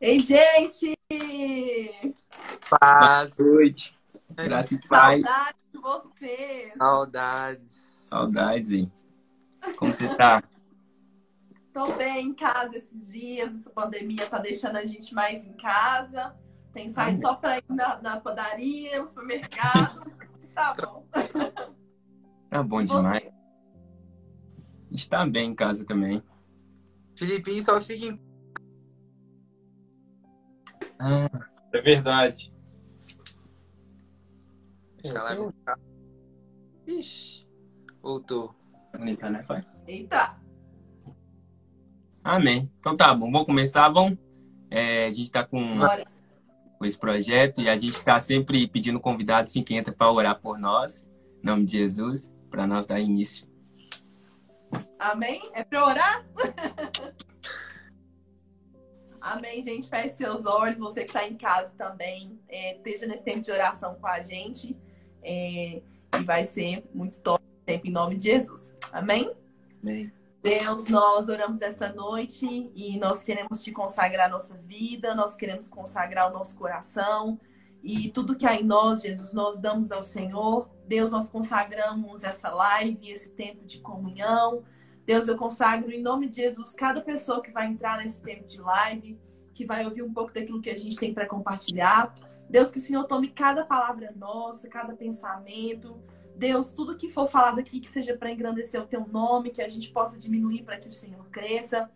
Ei, gente! Paz. Boa noite. Graça e paz. Saudades de vocês! Saudades. Saudades, hein? Como você tá? Tô bem em casa esses dias, essa pandemia tá deixando a gente mais em casa. Tem saído Amém. só pra ir na, na padaria, no supermercado. tá bom. Tá bom E demais. você? A gente tá bem em casa também. Filipinho só fica em. Ah, É verdade. Ixi. Voltou. bonita, né, pai? Eita! Amém. Então tá bom. Vamos começar, bom? É, a gente tá com, Bora. com esse projeto e a gente tá sempre pedindo convidado assim que entra para orar por nós. Em nome de Jesus, para nós dar início. Amém? É pra orar? Amém, gente. Feche seus olhos. Você que está em casa também, é, esteja nesse tempo de oração com a gente. É, e vai ser muito top tempo em nome de Jesus. Amém? Amém. Deus, nós oramos essa noite e nós queremos te consagrar a nossa vida, nós queremos consagrar o nosso coração e tudo que há em nós, Jesus, nós damos ao Senhor. Deus, nós consagramos essa live, esse tempo de comunhão. Deus, eu consagro em nome de Jesus cada pessoa que vai entrar nesse tempo de live, que vai ouvir um pouco daquilo que a gente tem para compartilhar. Deus, que o Senhor tome cada palavra nossa, cada pensamento. Deus, tudo que for falado aqui, que seja para engrandecer o teu nome, que a gente possa diminuir para que o Senhor cresça.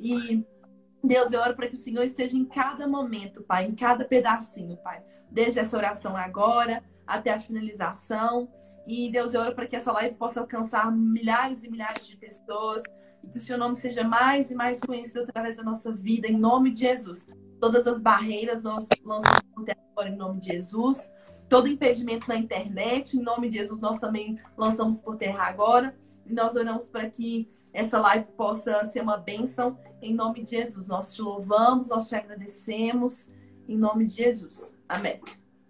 E, Deus, eu oro para que o Senhor esteja em cada momento, Pai, em cada pedacinho, Pai. Desde essa oração agora até a finalização. E, Deus, eu oro para que essa live possa alcançar milhares e milhares de pessoas. E que o seu nome seja mais e mais conhecido através da nossa vida, em nome de Jesus. Todas as barreiras nós lançamos agora, em nome de Jesus todo impedimento na internet. Em nome de Jesus, nós também lançamos por terra agora. E nós oramos para que essa live possa ser uma bênção. Em nome de Jesus, nós te louvamos, nós te agradecemos. Em nome de Jesus. Amém.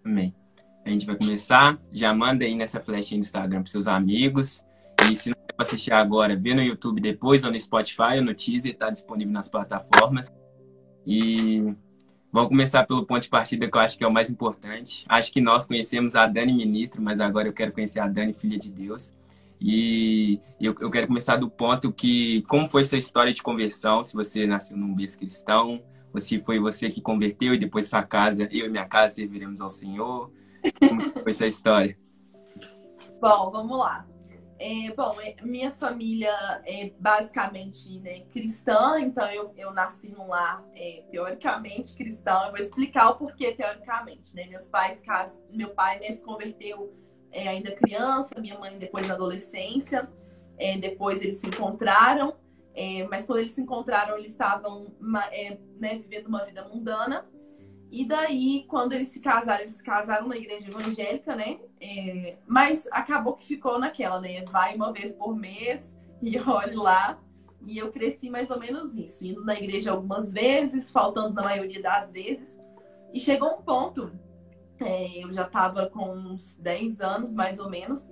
Amém. A gente vai começar. Já manda aí nessa flechinha do Instagram para seus amigos. E se não quer assistir agora, vê no YouTube depois, ou no Spotify, ou no Teaser, está disponível nas plataformas. E vamos começar pelo ponto de partida que eu acho que é o mais importante. Acho que nós conhecemos a Dani Ministro, mas agora eu quero conhecer a Dani, filha de Deus. E eu, eu quero começar do ponto que, como foi sua história de conversão? Se você nasceu num berço cristão, ou se foi você que converteu e depois sua casa, eu e minha casa serviremos ao Senhor. Como foi essa história? Bom, vamos lá. É, bom, é, minha família é basicamente né, cristã, então eu, eu nasci num lar é, teoricamente cristão. Eu vou explicar o porquê teoricamente. Né? Meus pais, meu pai né, se converteu é, ainda criança, minha mãe depois na adolescência. É, depois eles se encontraram, é, mas quando eles se encontraram, eles estavam né, vivendo uma vida mundana. E daí, quando eles se casaram, eles se casaram na igreja evangélica, né? É, mas acabou que ficou naquela, né? Vai uma vez por mês e olhe lá. E eu cresci mais ou menos isso, indo na igreja algumas vezes, faltando na maioria das vezes. E chegou um ponto, é, eu já estava com uns 10 anos mais ou menos,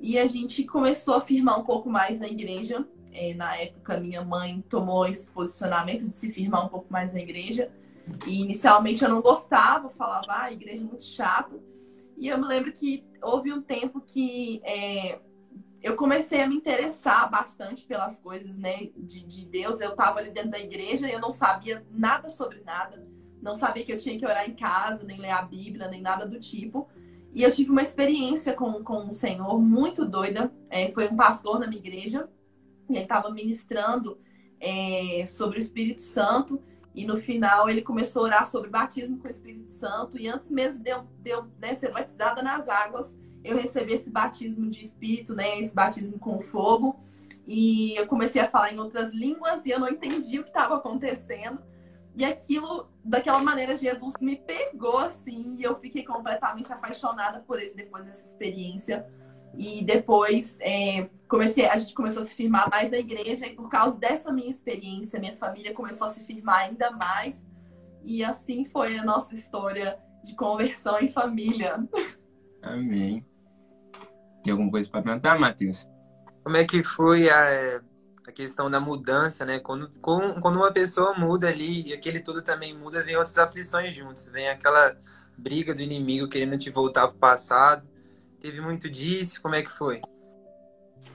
e a gente começou a firmar um pouco mais na igreja. É, na época, minha mãe tomou esse posicionamento de se firmar um pouco mais na igreja. E inicialmente eu não gostava, falava, ah, a igreja é muito chato. E eu me lembro que houve um tempo que é, eu comecei a me interessar bastante pelas coisas né, de, de Deus. Eu estava ali dentro da igreja e eu não sabia nada sobre nada. Não sabia que eu tinha que orar em casa, nem ler a Bíblia, nem nada do tipo. E eu tive uma experiência com, com o Senhor muito doida. É, foi um pastor na minha igreja, e ele estava ministrando é, sobre o Espírito Santo. E no final ele começou a orar sobre batismo com o Espírito Santo. E antes mesmo de eu, de eu né, ser batizada nas águas, eu recebi esse batismo de Espírito, né? Esse batismo com fogo. E eu comecei a falar em outras línguas e eu não entendi o que estava acontecendo. E aquilo, daquela maneira, Jesus me pegou assim. E eu fiquei completamente apaixonada por ele depois dessa experiência. E depois é, comecei, a gente começou a se firmar mais na igreja, e por causa dessa minha experiência, minha família começou a se firmar ainda mais. E assim foi a nossa história de conversão em família. Amém. Tem alguma coisa para perguntar, Matheus? Como é que foi a, a questão da mudança, né? Quando, quando uma pessoa muda ali e aquele tudo também muda, vem outras aflições juntos. Vem aquela briga do inimigo querendo te voltar pro passado. Teve muito disso? Como é que foi?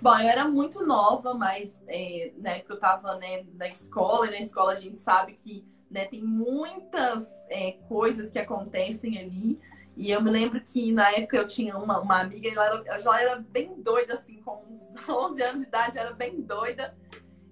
Bom, eu era muito nova, mas é, na época eu tava né, na escola, e na escola a gente sabe que né, tem muitas é, coisas que acontecem ali. E eu me lembro que na época eu tinha uma, uma amiga, ela, era, ela era bem doida, assim, com uns 11 anos de idade, era bem doida.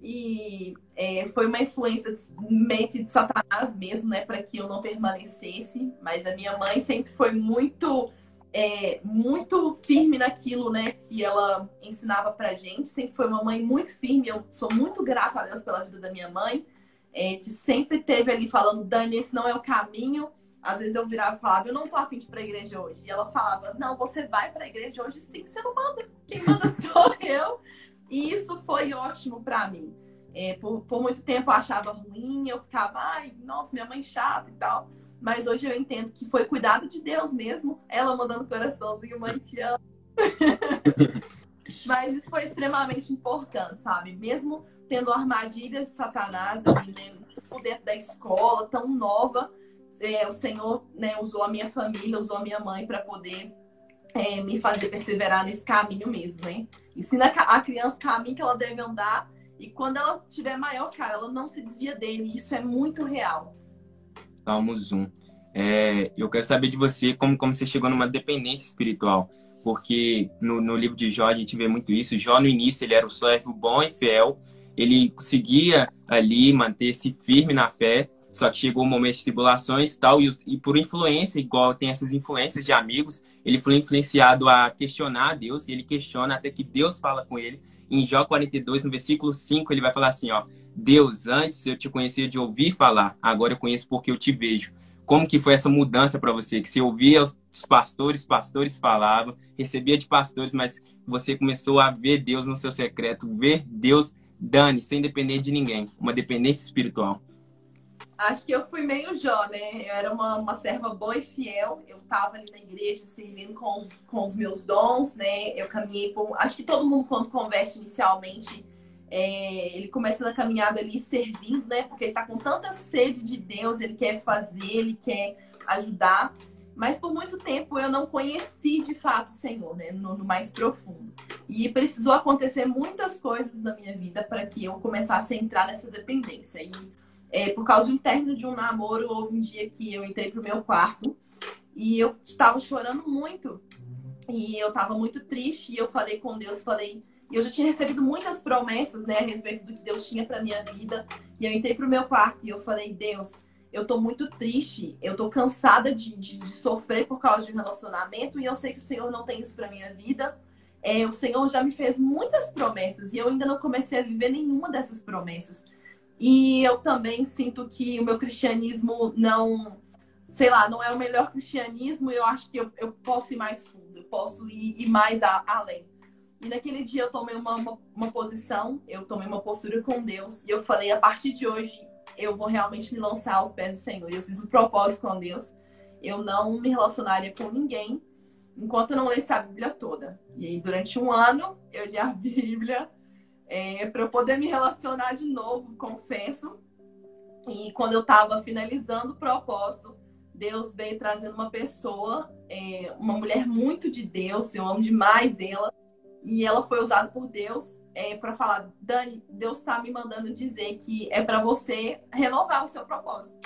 E é, foi uma influência meio que de Satanás mesmo, né, para que eu não permanecesse. Mas a minha mãe sempre foi muito, é, muito firme naquilo, né, que ela ensinava pra gente. Sempre foi uma mãe muito firme. Eu sou muito grata a Deus pela vida da minha mãe, é, que sempre teve ali falando: Dani, esse não é o caminho às vezes eu virava e falava, eu não tô afim de ir pra igreja hoje. E ela falava, não, você vai pra igreja hoje sim, você não manda. Quem manda sou eu. E isso foi ótimo para mim. É, por, por muito tempo eu achava ruim, eu ficava, ai, nossa, minha mãe chata e tal. Mas hoje eu entendo que foi cuidado de Deus mesmo, ela mandando coraçãozinho, mãe te amo. Mas isso foi extremamente importante, sabe? Mesmo tendo armadilhas de Satanás ali, né? dentro da escola, tão nova, é, o Senhor né, usou a minha família, usou a minha mãe para poder é, me fazer perseverar nesse caminho mesmo, né? Ensina a criança o caminho que ela deve andar e quando ela tiver maior, cara, ela não se desvia dele. Isso é muito real. Salmos 1. É, eu quero saber de você como, como você chegou numa dependência espiritual. Porque no, no livro de Jó a gente vê muito isso. Jó, no início, ele era o servo bom e fiel. Ele conseguia ali manter-se firme na fé. Só que chegou um momento de tribulações tal, e, e por influência, igual tem essas influências de amigos, ele foi influenciado a questionar a Deus, e ele questiona até que Deus fala com ele. Em Jó 42, no versículo 5, ele vai falar assim, ó, Deus, antes eu te conhecia de ouvir falar, agora eu conheço porque eu te vejo. Como que foi essa mudança para você? Que você ouvia os pastores, pastores falavam, recebia de pastores, mas você começou a ver Deus no seu secreto, ver Deus, Dani, sem depender de ninguém, uma dependência espiritual. Acho que eu fui meio Jó, né? Eu era uma, uma serva boa e fiel. Eu estava ali na igreja servindo com os, com os meus dons, né? Eu caminhei por. Acho que todo mundo, quando converte inicialmente, é, ele começa na caminhada ali servindo, né? Porque ele está com tanta sede de Deus, ele quer fazer, ele quer ajudar. Mas por muito tempo eu não conheci de fato o Senhor, né? No, no mais profundo. E precisou acontecer muitas coisas na minha vida para que eu começasse a entrar nessa dependência. E é, por causa um término de um namoro, houve um dia que eu entrei pro meu quarto e eu estava chorando muito. E eu estava muito triste e eu falei com Deus, falei, e eu já tinha recebido muitas promessas, né, a respeito do que Deus tinha para minha vida. E eu entrei pro meu quarto e eu falei, Deus, eu tô muito triste, eu tô cansada de, de, de sofrer por causa de um relacionamento e eu sei que o Senhor não tem isso para minha vida. É, o Senhor já me fez muitas promessas e eu ainda não comecei a viver nenhuma dessas promessas. E eu também sinto que o meu cristianismo não, sei lá, não é o melhor cristianismo. Eu acho que eu, eu posso ir mais fundo, eu posso ir, ir mais a, além. E naquele dia eu tomei uma, uma, uma, posição, eu tomei uma postura com Deus. E eu falei, a partir de hoje, eu vou realmente me lançar aos pés do Senhor. Eu fiz um propósito com Deus. Eu não me relacionaria com ninguém enquanto eu não lesse a Bíblia toda. E aí, durante um ano, eu li a Bíblia é, para eu poder me relacionar de novo, confesso. E quando eu estava finalizando o propósito, Deus veio trazendo uma pessoa, é, uma mulher muito de Deus, eu amo demais ela, e ela foi usada por Deus é, para falar: Dani, Deus está me mandando dizer que é para você renovar o seu propósito.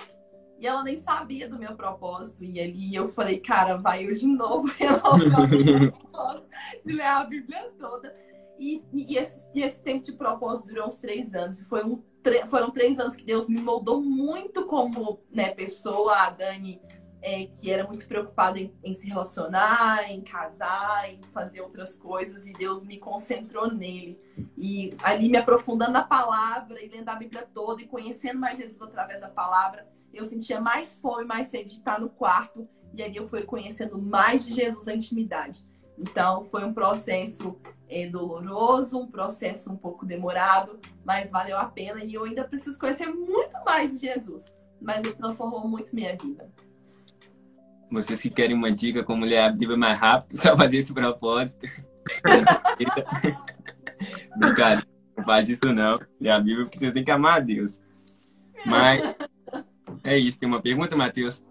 E ela nem sabia do meu propósito. E ali eu falei, cara, vai eu de novo renovar o meu propósito de ler a Bíblia toda. E, e, esse, e esse tempo de propósito durou uns três anos. Foi um, foram três anos que Deus me moldou muito como né, pessoa. A Dani, é, que era muito preocupada em, em, se relacionar, em casar, em fazer outras coisas. E Deus me concentrou nele. E ali me aprofundando na palavra e lendo a Bíblia toda e conhecendo mais Jesus através da palavra, eu sentia mais fome, mais sede de estar no quarto. E ali eu fui conhecendo mais de Jesus na intimidade. Então, foi um processo é, doloroso, um processo um pouco demorado, mas valeu a pena. E eu ainda preciso conhecer muito mais de Jesus. Mas ele transformou muito minha vida. Vocês que querem uma dica como ler a Bíblia mais rápido, só fazer esse propósito. Obrigado. Não faz isso não. E a Bíblia porque você tem que amar a Deus. Mas é isso. Tem uma pergunta, Matheus?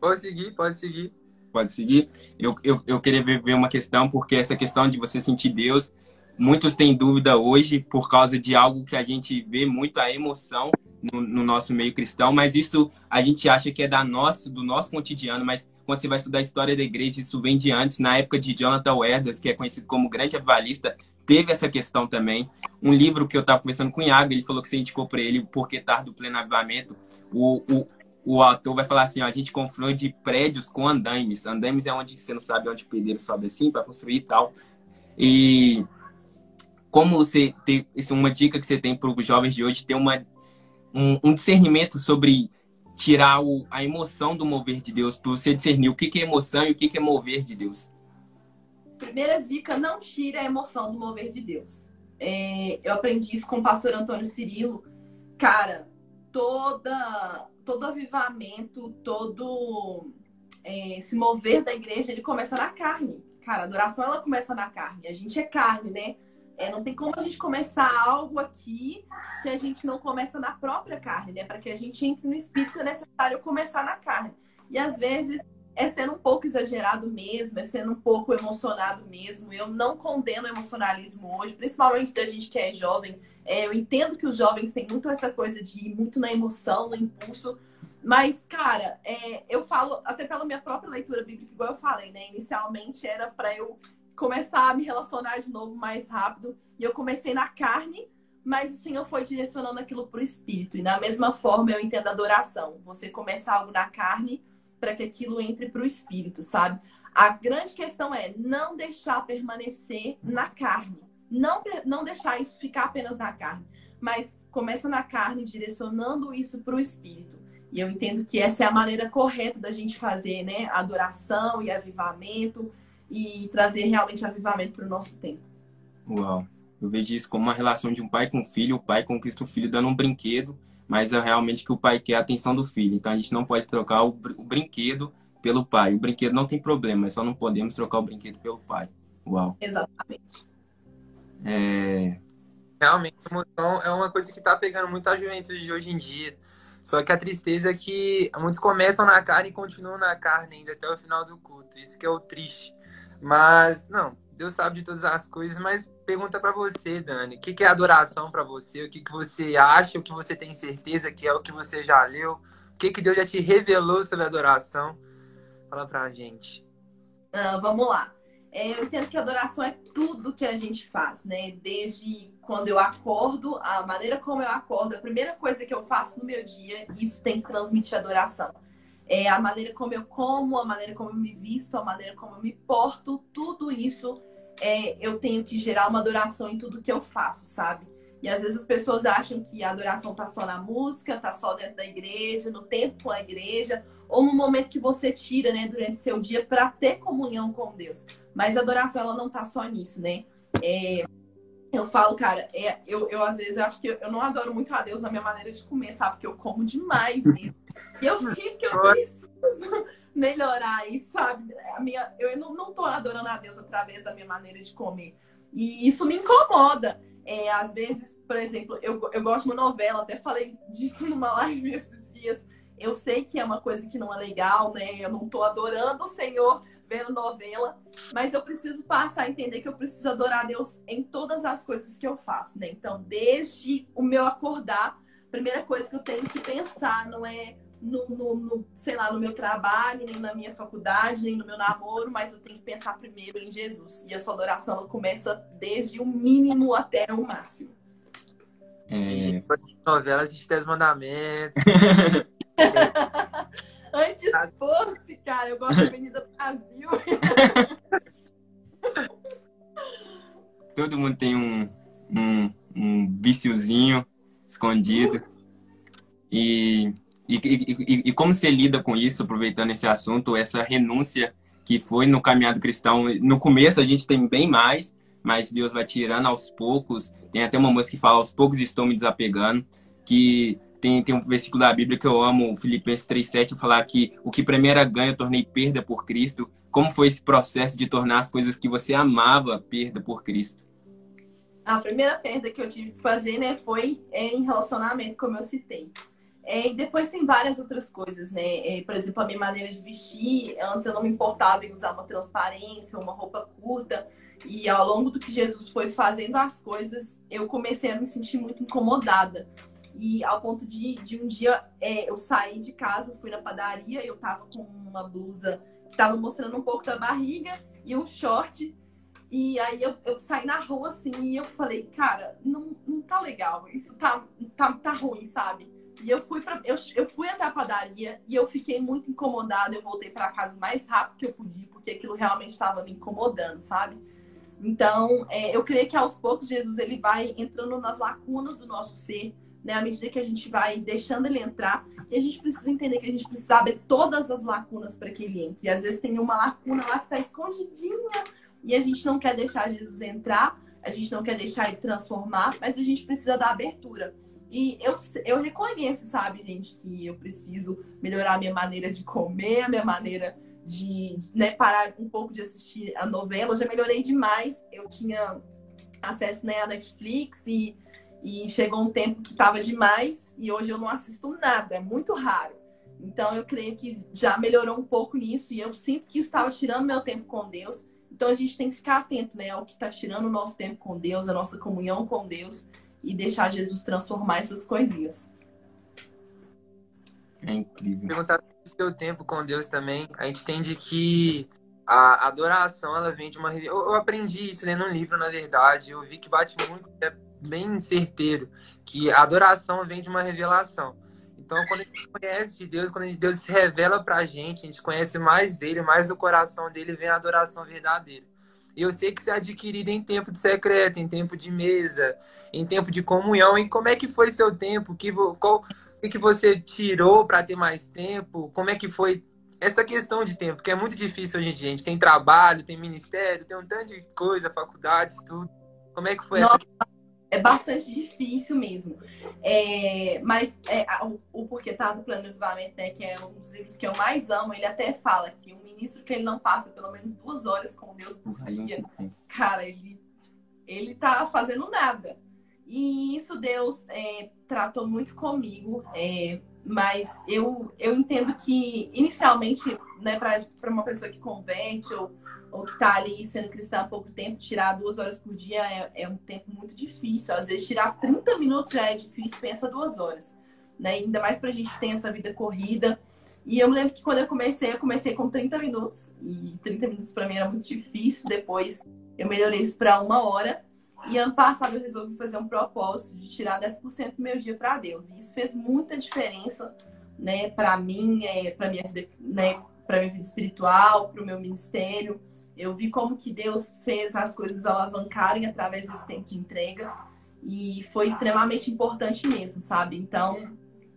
Pode seguir, pode seguir. Pode seguir. Eu, eu, eu queria ver, uma questão, porque essa questão de você sentir Deus, muitos têm dúvida hoje por causa de algo que a gente vê muito a emoção no, no, nosso meio cristão, mas isso a gente acha que é da nossa, do nosso cotidiano, mas quando você vai estudar a história da igreja, isso vem de antes, na época de Jonathan Edwards, que é conhecido como grande avivalista, teve essa questão também. Um livro que eu estava conversando com o Iago, ele falou que você indicou para ele Porque Tarde do Pleno Avivamento. O, o, o autor vai falar assim, ó, a gente confronta prédios com andaimes. Andaimes é onde você não sabe onde o pedreiro sobe assim para construir e tal. E como você ter isso é uma dica que você tem para os jovens de hoje ter uma um, um discernimento sobre tirar o, a emoção do mover de Deus, para você discernir o que, que é emoção e o que, que é mover de Deus. Primeira dica, não tire a emoção do mover de Deus. É, eu aprendi isso com o pastor Antônio Cirilo. Cara, toda, todo avivamento, todo é, se mover da igreja, ele começa na carne. Cara, a adoração ela começa na carne. A gente é carne, né? É, não tem como a gente começar algo aqui se a gente não começa na própria carne, né? Para que a gente entre no espírito é necessário começar na carne. E às vezes é sendo um pouco exagerado mesmo, é sendo um pouco emocionado mesmo. Eu não condeno o emocionalismo hoje, principalmente da gente que é jovem. É, eu entendo que os jovens têm muito essa coisa de ir muito na emoção, no impulso. Mas, cara, é, eu falo, até pela minha própria leitura bíblica, igual eu falei, né? Inicialmente era para eu começar a me relacionar de novo mais rápido. E eu comecei na carne, mas o Senhor foi direcionando aquilo para o espírito. E da mesma forma eu entendo a adoração. Você começa algo na carne para que aquilo entre para o espírito, sabe? A grande questão é não deixar permanecer na carne. Não, não deixar isso ficar apenas na carne. Mas começa na carne, direcionando isso para o espírito. E eu entendo que essa é a maneira correta da gente fazer, né? Adoração e avivamento e trazer realmente avivamento para o nosso tempo. Uau! Eu vejo isso como uma relação de um pai com o filho, o pai conquista o filho dando um brinquedo, mas é realmente que o pai quer a atenção do filho. Então a gente não pode trocar o, br o brinquedo pelo pai. O brinquedo não tem problema, só não podemos trocar o brinquedo pelo pai. Uau! Exatamente. É... Realmente, a emoção é uma coisa que está pegando muito a juventude de hoje em dia. Só que a tristeza é que muitos começam na carne e continuam na carne ainda até o final do culto. Isso que é o triste. Mas, não, Deus sabe de todas as coisas, mas pergunta para você, Dani, o que, que é adoração para você? O que, que você acha? O que você tem certeza que é o que você já leu? O que, que Deus já te revelou sobre adoração? Fala pra gente. Uh, vamos lá. É, eu entendo que adoração é tudo que a gente faz, né? Desde quando eu acordo, a maneira como eu acordo, a primeira coisa que eu faço no meu dia, isso tem que transmitir adoração é, a maneira como eu como, a maneira como eu me visto, a maneira como eu me porto, tudo isso é, eu tenho que gerar uma adoração em tudo que eu faço, sabe? E às vezes as pessoas acham que a adoração tá só na música, tá só dentro da igreja, no tempo com a igreja, ou no momento que você tira, né, durante seu dia para ter comunhão com Deus. Mas a adoração ela não tá só nisso, né? É, eu falo, cara, é, eu, eu às vezes eu acho que eu, eu, não adoro muito a Deus na minha maneira de comer, sabe? Porque eu como demais mesmo. E eu sinto que eu preciso melhorar isso, sabe? A minha, eu não, não tô adorando a Deus através da minha maneira de comer. E isso me incomoda. É, às vezes, por exemplo, eu, eu gosto de uma novela, até falei disso numa live esses dias. Eu sei que é uma coisa que não é legal, né? Eu não tô adorando o Senhor vendo novela, mas eu preciso passar a entender que eu preciso adorar a Deus em todas as coisas que eu faço, né? Então, desde o meu acordar, a primeira coisa que eu tenho que pensar não é no, no, no, sei lá, no meu trabalho, nem na minha faculdade, nem no meu namoro, mas eu tenho que pensar primeiro em Jesus. E a sua adoração ela começa desde o mínimo até o máximo. É... Novelas de Dez Mandamentos. Antes fosse, cara, eu gosto da Avenida Brasil. Todo mundo tem um, um, um viciozinho escondido. E e, e, e, como você lida com isso, aproveitando esse assunto, essa renúncia que foi no caminhado cristão? No começo a gente tem bem mais, mas Deus vai tirando aos poucos. Tem até uma música que fala: aos poucos estou me desapegando. Que tem, tem um versículo da Bíblia que eu amo, Filipenses 3,7, falar que o que primeiro era ganho eu tornei perda por Cristo. Como foi esse processo de tornar as coisas que você amava perda por Cristo? A primeira perda que eu tive que fazer, né, foi é, em relacionamento, como eu citei. É, e depois tem várias outras coisas, né? É, por exemplo, a minha maneira de vestir. Antes eu não me importava em usar uma transparência, uma roupa curta. E ao longo do que Jesus foi fazendo as coisas, eu comecei a me sentir muito incomodada. E ao ponto de, de um dia é, eu saí de casa, fui na padaria, eu tava com uma blusa que tava mostrando um pouco da barriga e um short. E aí eu, eu saí na rua assim e eu falei, cara, não, não tá legal, isso tá, tá, tá ruim, sabe? E eu fui para eu, eu fui até a padaria e eu fiquei muito incomodada. Eu voltei para casa o mais rápido que eu podia, porque aquilo realmente estava me incomodando, sabe? Então, é, eu creio que aos poucos Jesus ele vai entrando nas lacunas do nosso ser, né? À medida que a gente vai deixando ele entrar, e a gente precisa entender que a gente precisa abrir todas as lacunas para que ele entre. E às vezes tem uma lacuna lá que está escondidinha e a gente não quer deixar Jesus entrar, a gente não quer deixar ele transformar, mas a gente precisa dar abertura. E eu, eu reconheço, sabe, gente, que eu preciso melhorar a minha maneira de comer, a minha maneira de né, parar um pouco de assistir a novela. Eu já melhorei demais. Eu tinha acesso né, à Netflix e, e chegou um tempo que estava demais e hoje eu não assisto nada, é muito raro. Então eu creio que já melhorou um pouco nisso e eu sinto que estava tirando meu tempo com Deus. Então a gente tem que ficar atento né, ao que está tirando o nosso tempo com Deus, a nossa comunhão com Deus e deixar Jesus transformar essas coisinhas. É incrível. Perguntar o seu tempo com Deus também. A gente entende que a adoração, ela vem de uma... Eu aprendi isso lendo um livro, na verdade. Eu vi que bate muito, é bem certeiro, que a adoração vem de uma revelação. Então, quando a gente conhece Deus, quando Deus se revela pra gente, a gente conhece mais dele, mais do coração dele, vem a adoração verdadeira. E eu sei que isso é adquirido em tempo de secreto, em tempo de mesa, em tempo de comunhão. E como é que foi seu tempo? Que, qual, o que você tirou para ter mais tempo? Como é que foi essa questão de tempo? Que é muito difícil hoje em dia. A gente tem trabalho, tem ministério, tem um tanto de coisa, faculdades, tudo. Como é que foi Nossa, essa é bastante difícil mesmo. É, mas é, o, o Porquê Tá do Plano de Avivamento, né, que é um dos livros que eu mais amo, ele até fala que um ministro que ele não passa pelo menos duas horas com Deus por dia, cara, ele, ele tá fazendo nada. E isso Deus é, tratou muito comigo, é, mas eu, eu entendo que inicialmente, né, para uma pessoa que converte ou ou que está ali sendo cristã há pouco tempo, tirar duas horas por dia é, é, um tempo muito difícil. Às vezes, tirar 30 minutos já é difícil, pensa duas horas. Né? Ainda mais para a gente ter essa vida corrida. E eu me lembro que quando eu comecei, eu comecei com 30 minutos. E 30 minutos para mim era muito difícil. Depois eu melhorei isso para uma hora. E ano passado eu resolvi fazer um propósito de tirar 10% do meu dia para Deus. E isso fez muita diferença, né, para mim, é, para minha vida, né, para minha vida espiritual, para o meu ministério. Eu vi como que Deus fez as coisas alavancarem através desse tempo de entrega. E foi extremamente importante mesmo, sabe? Então,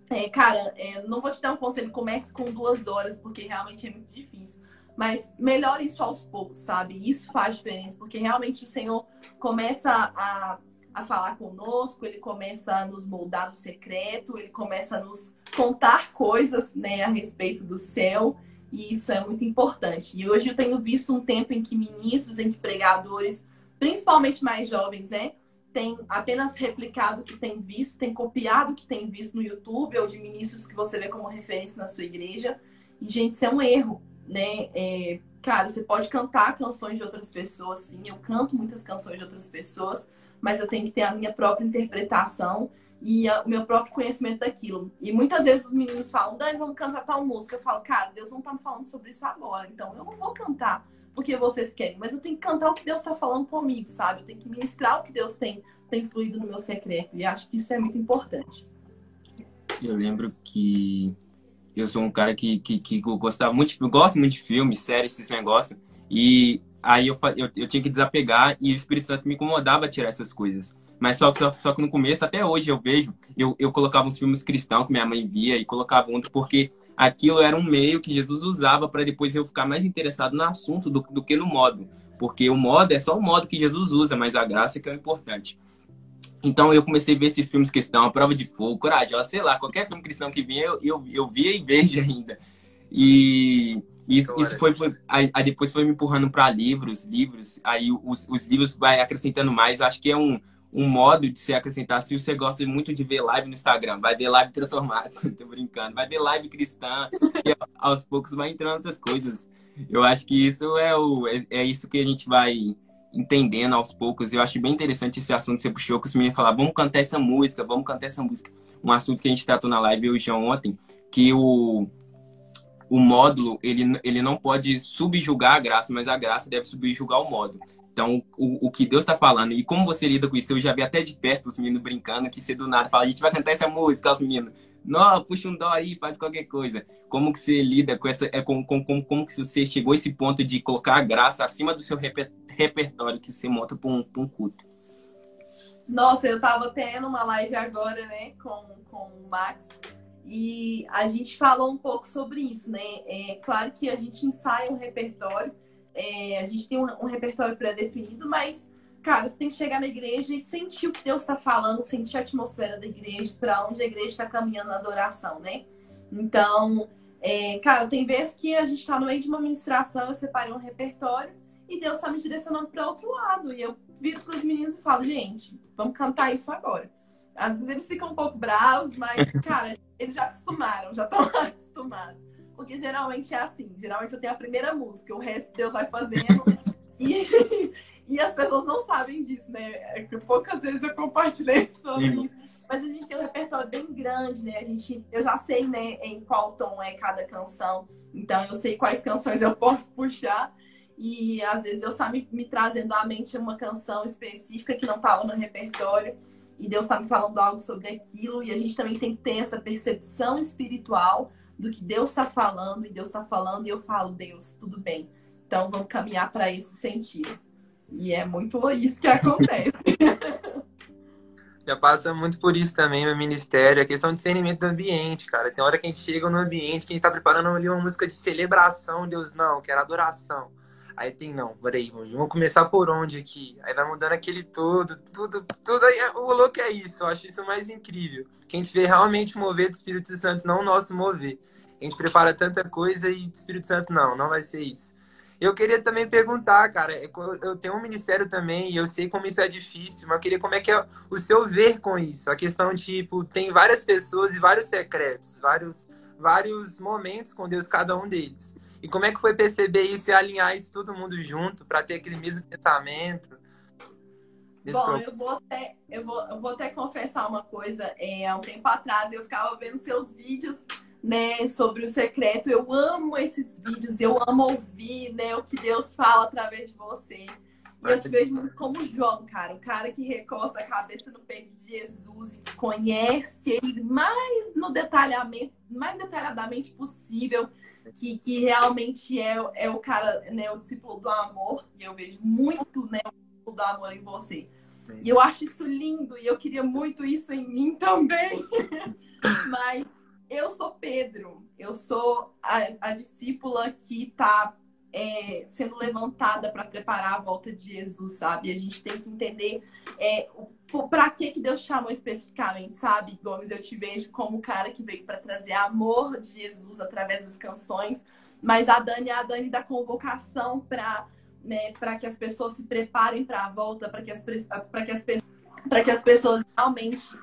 é, cara, é, não vou te dar um conselho, comece com duas horas, porque realmente é muito difícil. Mas melhore isso aos poucos, sabe? Isso faz diferença, porque realmente o Senhor começa a, a falar conosco, ele começa a nos moldar no secreto, ele começa a nos contar coisas né, a respeito do céu. E isso é muito importante. E hoje eu tenho visto um tempo em que ministros, em que pregadores, principalmente mais jovens, né? Tem apenas replicado o que tem visto, tem copiado o que tem visto no YouTube ou de ministros que você vê como referência na sua igreja. E, gente, isso é um erro, né? É, cara, você pode cantar canções de outras pessoas, sim. Eu canto muitas canções de outras pessoas, mas eu tenho que ter a minha própria interpretação e o meu próprio conhecimento daquilo. E muitas vezes os meninos falam, Dani, vamos cantar tal música. Eu falo, cara, Deus não tá me falando sobre isso agora, então eu não vou cantar porque vocês querem, mas eu tenho que cantar o que Deus está falando comigo, sabe? Eu tenho que ministrar o que Deus tem, tem fluído no meu secreto. E acho que isso é muito importante. Eu lembro que eu sou um cara que, que, que gostava muito, eu gosto muito de filmes, séries, esse negócio. E aí eu, eu, eu tinha que desapegar e o Espírito Santo me incomodava a tirar essas coisas. Mas só, só, só que no começo, até hoje eu vejo, eu, eu colocava uns filmes cristãos que minha mãe via e colocava outro, porque aquilo era um meio que Jesus usava para depois eu ficar mais interessado no assunto do, do que no modo. Porque o modo é só o modo que Jesus usa, mas a graça é que é o importante. Então eu comecei a ver esses filmes cristãos, A Prova de Fogo, Coragem, sei lá, qualquer filme cristão que vinha, eu, eu, eu via e vejo ainda. E isso, isso foi, foi aí, aí, depois foi me empurrando para livros, livros, aí os, os livros vai acrescentando mais. Acho que é um, um modo de se acrescentar. Se você gosta muito de ver live no Instagram, vai ver live transformados, tô brincando, vai ver live cristã, e aos poucos vai entrando outras coisas. Eu acho que isso é, o, é, é, isso que a gente vai entendendo aos poucos. Eu acho bem interessante esse assunto que você puxou, que os meninos falaram, vamos cantar essa música, vamos cantar essa música. Um assunto que a gente tratou na live hoje ontem, que o, o módulo, ele, ele não pode subjugar a graça, mas a graça deve subjugar o módulo. Então, o, o que Deus está falando e como você lida com isso, eu já vi até de perto os meninos brincando, que você do nada fala, a gente vai cantar essa música, os meninos, não, puxa um dó aí, faz qualquer coisa. Como que você lida com essa, é, com, com, com, como que você chegou a esse ponto de colocar a graça acima do seu reper, repertório que você monta para um, um culto? Nossa, eu tava tendo uma live agora, né, com, com o Max, e a gente falou um pouco sobre isso, né? É claro que a gente ensaia um repertório, é, a gente tem um, um repertório pré-definido, mas, cara, você tem que chegar na igreja e sentir o que Deus está falando, sentir a atmosfera da igreja, para onde a igreja está caminhando na adoração, né? Então, é, cara, tem vezes que a gente está no meio de uma ministração, eu separei um repertório e Deus está me direcionando para outro lado. E eu viro para os meninos e falo, gente, vamos cantar isso agora. Às vezes eles ficam um pouco bravos, mas, cara, eles já acostumaram, já estão acostumados. Porque geralmente é assim. Geralmente eu tenho a primeira música, o resto Deus vai fazendo. e, e as pessoas não sabem disso, né? É poucas vezes eu compartilhei sobre isso. Mas a gente tem um repertório bem grande, né? A gente, eu já sei, né, em qual tom é cada canção. Então eu sei quais canções eu posso puxar. E às vezes Deus está me, me trazendo à mente uma canção específica que não estava no repertório. E Deus está me falando algo sobre aquilo. E a gente também tem que ter essa percepção espiritual do que Deus está falando, e Deus está falando, e eu falo, Deus, tudo bem. Então vamos caminhar para esse sentido. E é muito isso que acontece. Já passa muito por isso também no ministério, a questão de discernimento do ambiente, cara. Tem hora que a gente chega no ambiente que a gente tá preparando ali uma música de celebração, Deus, não, quero adoração. Aí tem, não, peraí, vamos começar por onde aqui? Aí vai mudando aquele todo, tudo, tudo. Aí, o louco é isso, eu acho isso mais incrível. Que a gente vê realmente o mover do Espírito Santo, não o nosso mover. A gente prepara tanta coisa e o Espírito Santo, não, não vai ser isso. Eu queria também perguntar, cara, é, eu tenho um ministério também e eu sei como isso é difícil, mas eu queria como é que é o seu ver com isso. A questão tipo, tem várias pessoas e vários secretos, vários, vários momentos com Deus, cada um deles. E como é que foi perceber isso e alinhar isso todo mundo junto para ter aquele mesmo pensamento? Bom, eu vou, até, eu, vou, eu vou até confessar uma coisa. É, há um tempo atrás eu ficava vendo seus vídeos né, sobre o secreto. Eu amo esses vídeos, eu amo ouvir né, o que Deus fala através de você. E eu te vejo muito como João, cara, o cara que recosta a cabeça no peito de Jesus, que conhece ele mais no detalhamento, mais detalhadamente possível que, que realmente é, é o cara, né, o discípulo do amor, e eu vejo muito né, o discípulo do amor em você. Sim. E eu acho isso lindo, e eu queria muito isso em mim também. Mas eu sou Pedro, eu sou a, a discípula que está é, sendo levantada para preparar a volta de Jesus, sabe? A gente tem que entender é, para que que Deus chamou especificamente, sabe? Gomes, eu te vejo como o cara que veio para trazer amor de Jesus através das canções, mas a Dani é a Dani da convocação para né, para que as pessoas se preparem para a volta, para que as para que as para que as pessoas realmente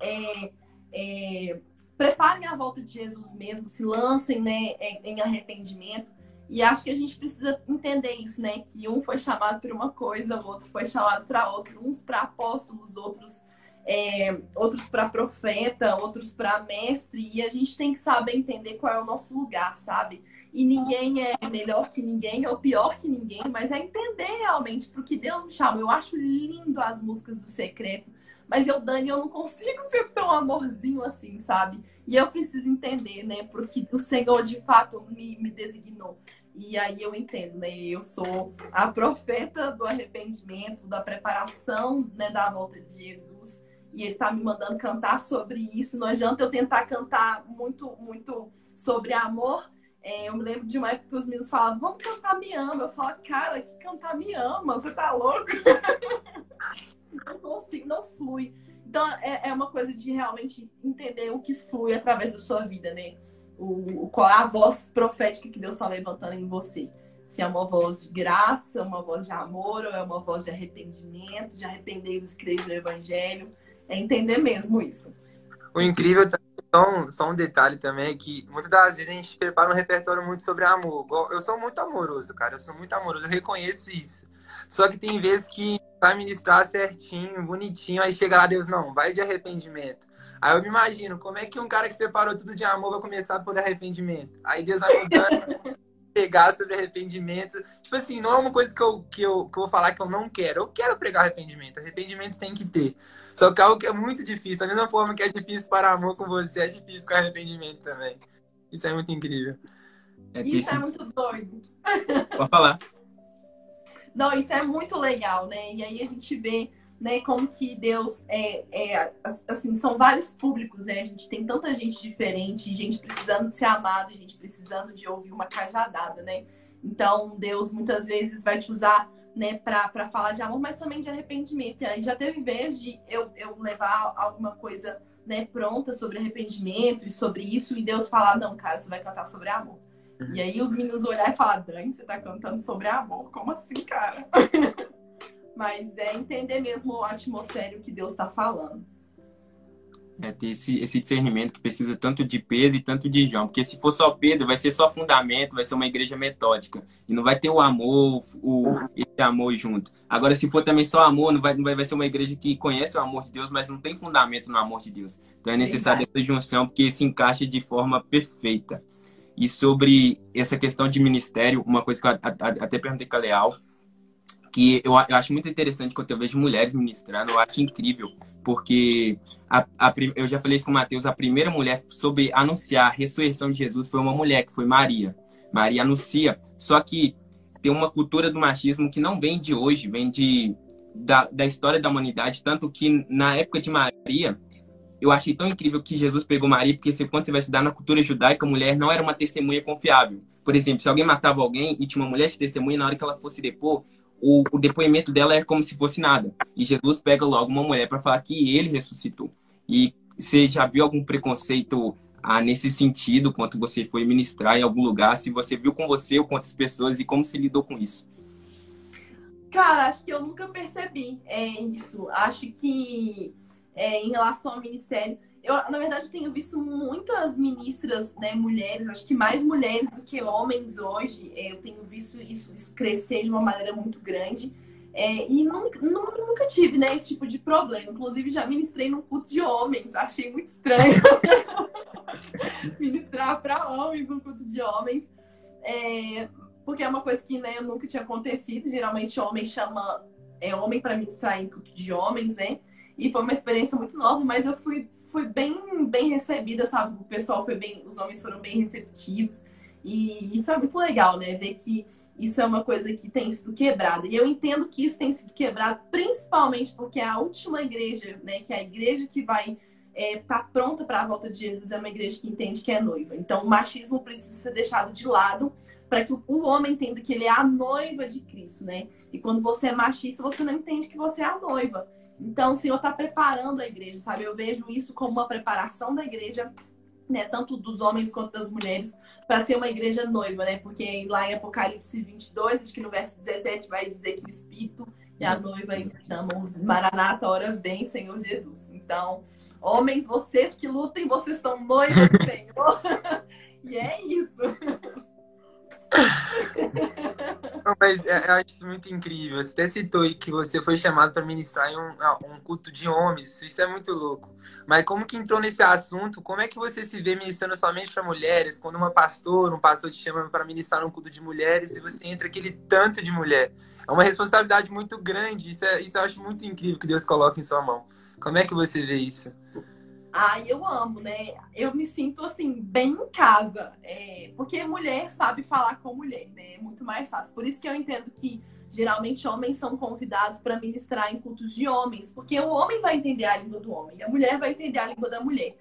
é, é, preparem a volta de Jesus mesmo, se lancem né, em arrependimento. E acho que a gente precisa entender isso, né? Que um foi chamado para uma coisa, o outro foi chamado para outra. Uns para apóstolos, outros é, outros para profeta, outros para mestre. E a gente tem que saber entender qual é o nosso lugar, sabe? E ninguém é melhor que ninguém ou pior que ninguém, mas é entender realmente para o que Deus me chama. Eu acho lindo as músicas do secreto mas eu, Dani, eu não consigo ser tão amorzinho assim, sabe? E eu preciso entender, né? Porque o Senhor de fato me, me designou. E aí eu entendo, né? Eu sou a profeta do arrependimento, da preparação né, da volta de Jesus. E ele tá me mandando cantar sobre isso. Não adianta eu tentar cantar muito, muito sobre amor. É, eu me lembro de uma época que os meninos falavam, vamos cantar Me Ama. Eu falo, cara, que cantar Me Ama? Você tá louco? não consigo, não flui. Então é, é uma coisa de realmente entender o que flui através da sua vida, né? O, qual é a voz profética que Deus está levantando em você. Se é uma voz de graça, uma voz de amor, ou é uma voz de arrependimento, de arrepender-vos e crer no Evangelho. É entender mesmo isso. O incrível só um, só um detalhe também é que muitas das vezes a gente prepara um repertório muito sobre amor. Eu sou muito amoroso, cara. Eu sou muito amoroso, eu reconheço isso. Só que tem vezes que vai ministrar certinho, bonitinho, aí chega lá, Deus, não, vai de arrependimento. Aí eu me imagino, como é que um cara que preparou tudo de amor vai começar por arrependimento? Aí Deus vai mudando, pegar sobre arrependimento. Tipo assim, não é uma coisa que eu, que, eu, que eu vou falar que eu não quero. Eu quero pregar arrependimento. Arrependimento tem que ter. Só que é algo que é muito difícil. Da mesma forma que é difícil para amor com você, é difícil com arrependimento também. Isso é muito incrível. É isso é muito doido. Pode falar. Não, isso é muito legal, né? E aí a gente vê né, como que Deus é, é, assim, são vários públicos, né? A gente tem tanta gente diferente, gente precisando de ser amado, gente precisando de ouvir uma cajadada, né? Então, Deus muitas vezes vai te usar, né, para falar de amor, mas também de arrependimento. E aí já teve vez de eu, eu levar alguma coisa, né, pronta sobre arrependimento e sobre isso, e Deus falar, não, cara, você vai cantar sobre amor. E aí os meninos olhar e falar, Dani, você tá cantando sobre amor? Como assim, cara? Mas é entender mesmo a atmosfera que Deus está falando. É ter esse, esse discernimento que precisa tanto de Pedro e tanto de João. Porque se for só Pedro, vai ser só fundamento, vai ser uma igreja metódica. E não vai ter o amor, o, esse amor junto. Agora, se for também só amor, não vai, não vai, vai ser uma igreja que conhece o amor de Deus, mas não tem fundamento no amor de Deus. Então é necessário essa junção, porque se encaixa de forma perfeita. E sobre essa questão de ministério, uma coisa que eu até perguntei com a Leal, que eu, eu acho muito interessante quando eu vejo mulheres ministrando, eu acho incrível, porque a, a, eu já falei isso com o Mateus, a primeira mulher sobre anunciar a ressurreição de Jesus foi uma mulher, que foi Maria. Maria anuncia, só que tem uma cultura do machismo que não vem de hoje, vem de, da, da história da humanidade, tanto que na época de Maria, eu achei tão incrível que Jesus pegou Maria, porque quando você vai estudar na cultura judaica, a mulher não era uma testemunha confiável. Por exemplo, se alguém matava alguém e tinha uma mulher de testemunha, na hora que ela fosse depor, o, o depoimento dela é como se fosse nada. E Jesus pega logo uma mulher para falar que ele ressuscitou. E você já viu algum preconceito ah, nesse sentido, quando você foi ministrar em algum lugar? Se você viu com você ou com outras pessoas e como você lidou com isso? Cara, acho que eu nunca percebi é, isso. Acho que é, em relação ao ministério. Eu, na verdade, tenho visto muitas ministras, né, mulheres, acho que mais mulheres do que homens hoje. É, eu tenho visto isso, isso, crescer de uma maneira muito grande. É, e nunca, nunca, tive né, esse tipo de problema. Inclusive, já ministrei num culto de homens. Achei muito estranho ministrar para homens num culto de homens. É, porque é uma coisa que né, nunca tinha acontecido. Geralmente, homem chama é, homem para ministrar em culto de homens, né? E foi uma experiência muito nova, mas eu fui, fui bem, bem recebida, sabe? O pessoal foi bem, os homens foram bem receptivos. E isso é muito legal, né? Ver que isso é uma coisa que tem sido quebrada. E eu entendo que isso tem sido quebrado principalmente porque a última igreja, né, que é a igreja que vai estar é, tá pronta para a volta de Jesus, é uma igreja que entende que é noiva. Então, o machismo precisa ser deixado de lado para que o homem entenda que ele é a noiva de Cristo, né? E quando você é machista, você não entende que você é a noiva. Então, o Senhor está preparando a igreja, sabe? Eu vejo isso como uma preparação da igreja, né? Tanto dos homens quanto das mulheres, para ser uma igreja noiva, né? Porque lá em Apocalipse 22, acho que no verso 17 vai dizer que o Espírito e a noiva chamam Maranata, hora vem, Senhor Jesus. Então, homens, vocês que lutem, vocês são noivos do Senhor. e é isso. Não, mas é, eu acho isso muito incrível. Você até citou que você foi chamado para ministrar em um, ah, um, culto de homens. Isso é muito louco. Mas como que entrou nesse assunto? Como é que você se vê ministrando somente para mulheres? Quando uma pastora, um pastor te chama para ministrar num culto de mulheres e você entra aquele tanto de mulher. É uma responsabilidade muito grande. Isso, é, isso eu acho muito incrível que Deus coloca em sua mão. Como é que você vê isso? Ai, eu amo, né? Eu me sinto assim, bem em casa. É, porque mulher sabe falar com mulher, né? É muito mais fácil. Por isso que eu entendo que geralmente homens são convidados para ministrar em cultos de homens, porque o homem vai entender a língua do homem, a mulher vai entender a língua da mulher.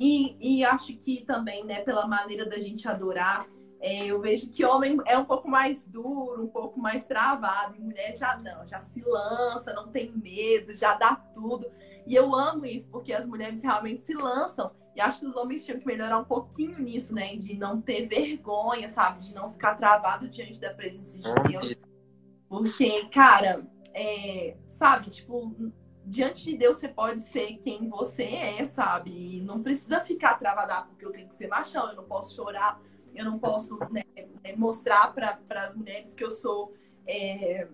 E, e acho que também, né, pela maneira da gente adorar, é, eu vejo que homem é um pouco mais duro, um pouco mais travado, e mulher já não, já se lança, não tem medo, já dá tudo. E eu amo isso, porque as mulheres realmente se lançam. E acho que os homens tinham que melhorar um pouquinho nisso, né? De não ter vergonha, sabe? De não ficar travado diante da presença de Deus. Porque, cara, é, sabe, tipo, diante de Deus você pode ser quem você é, sabe? E não precisa ficar travada ah, porque eu tenho que ser machão, eu não posso chorar, eu não posso né, mostrar para as mulheres que eu sou é,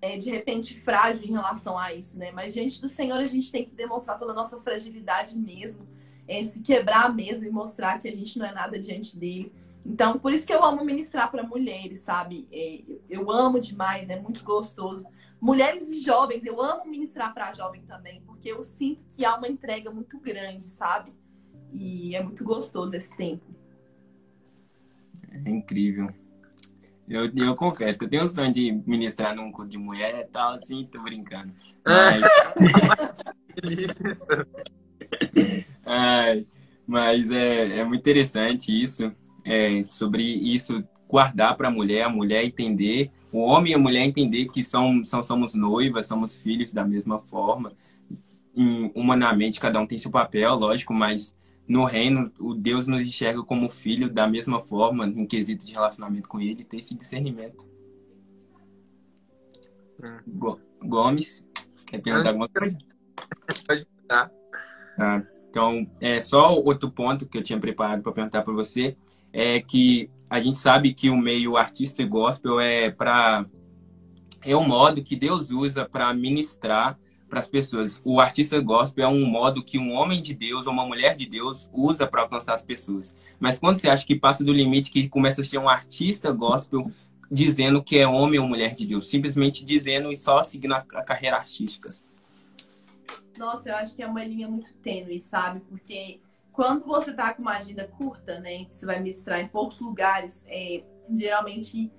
é, de repente frágil em relação a isso, né? Mas diante do Senhor a gente tem que demonstrar toda a nossa fragilidade mesmo, é, se quebrar mesmo e mostrar que a gente não é nada diante dele. Então, por isso que eu amo ministrar para mulheres, sabe? É, eu amo demais, é muito gostoso. Mulheres e jovens, eu amo ministrar para jovem também, porque eu sinto que há uma entrega muito grande, sabe? E é muito gostoso esse tempo. É incrível. Eu, eu confesso que eu tenho o sonho de ministrar num culto de mulher e tal, assim, tô brincando. Mas... Ai, mas é, é muito interessante isso, é, sobre isso guardar para a mulher, a mulher entender, o homem e a mulher entender que são, são, somos noivas, somos filhos da mesma forma. humanamente, cada um tem seu papel, lógico, mas no reino, o Deus nos enxerga como filho da mesma forma, em quesito de relacionamento com ele, ter esse discernimento. Hum. Gomes, quer perguntar alguma coisa? Pode. Tá. Então, é só outro ponto que eu tinha preparado para perguntar para você é que a gente sabe que o meio artista e gospel é para é um modo que Deus usa para ministrar para as pessoas. O artista gospel é um modo que um homem de Deus ou uma mulher de Deus usa para alcançar as pessoas. Mas quando você acha que passa do limite que começa a ser um artista gospel dizendo que é homem ou mulher de Deus, simplesmente dizendo e só seguindo a, carreira artística? Nossa, eu acho que é uma linha muito tênue, sabe? Porque quando você tá com uma agenda curta, né, que você vai ministrar em poucos lugares, é, geralmente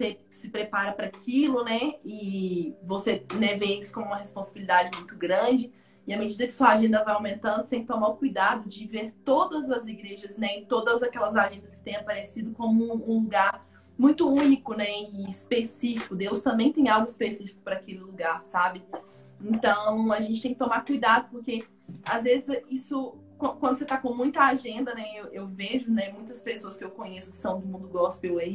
você se prepara para aquilo, né, e você né, vê isso como uma responsabilidade muito grande. E à medida que sua agenda vai aumentando, você tem que tomar o cuidado de ver todas as igrejas, né, e todas aquelas agendas que têm aparecido como um lugar muito único, né, e específico. Deus também tem algo específico para aquele lugar, sabe? Então, a gente tem que tomar cuidado, porque às vezes isso quando você está com muita agenda, né? Eu, eu, vejo, né, muitas pessoas que eu conheço que são do mundo gospel aí,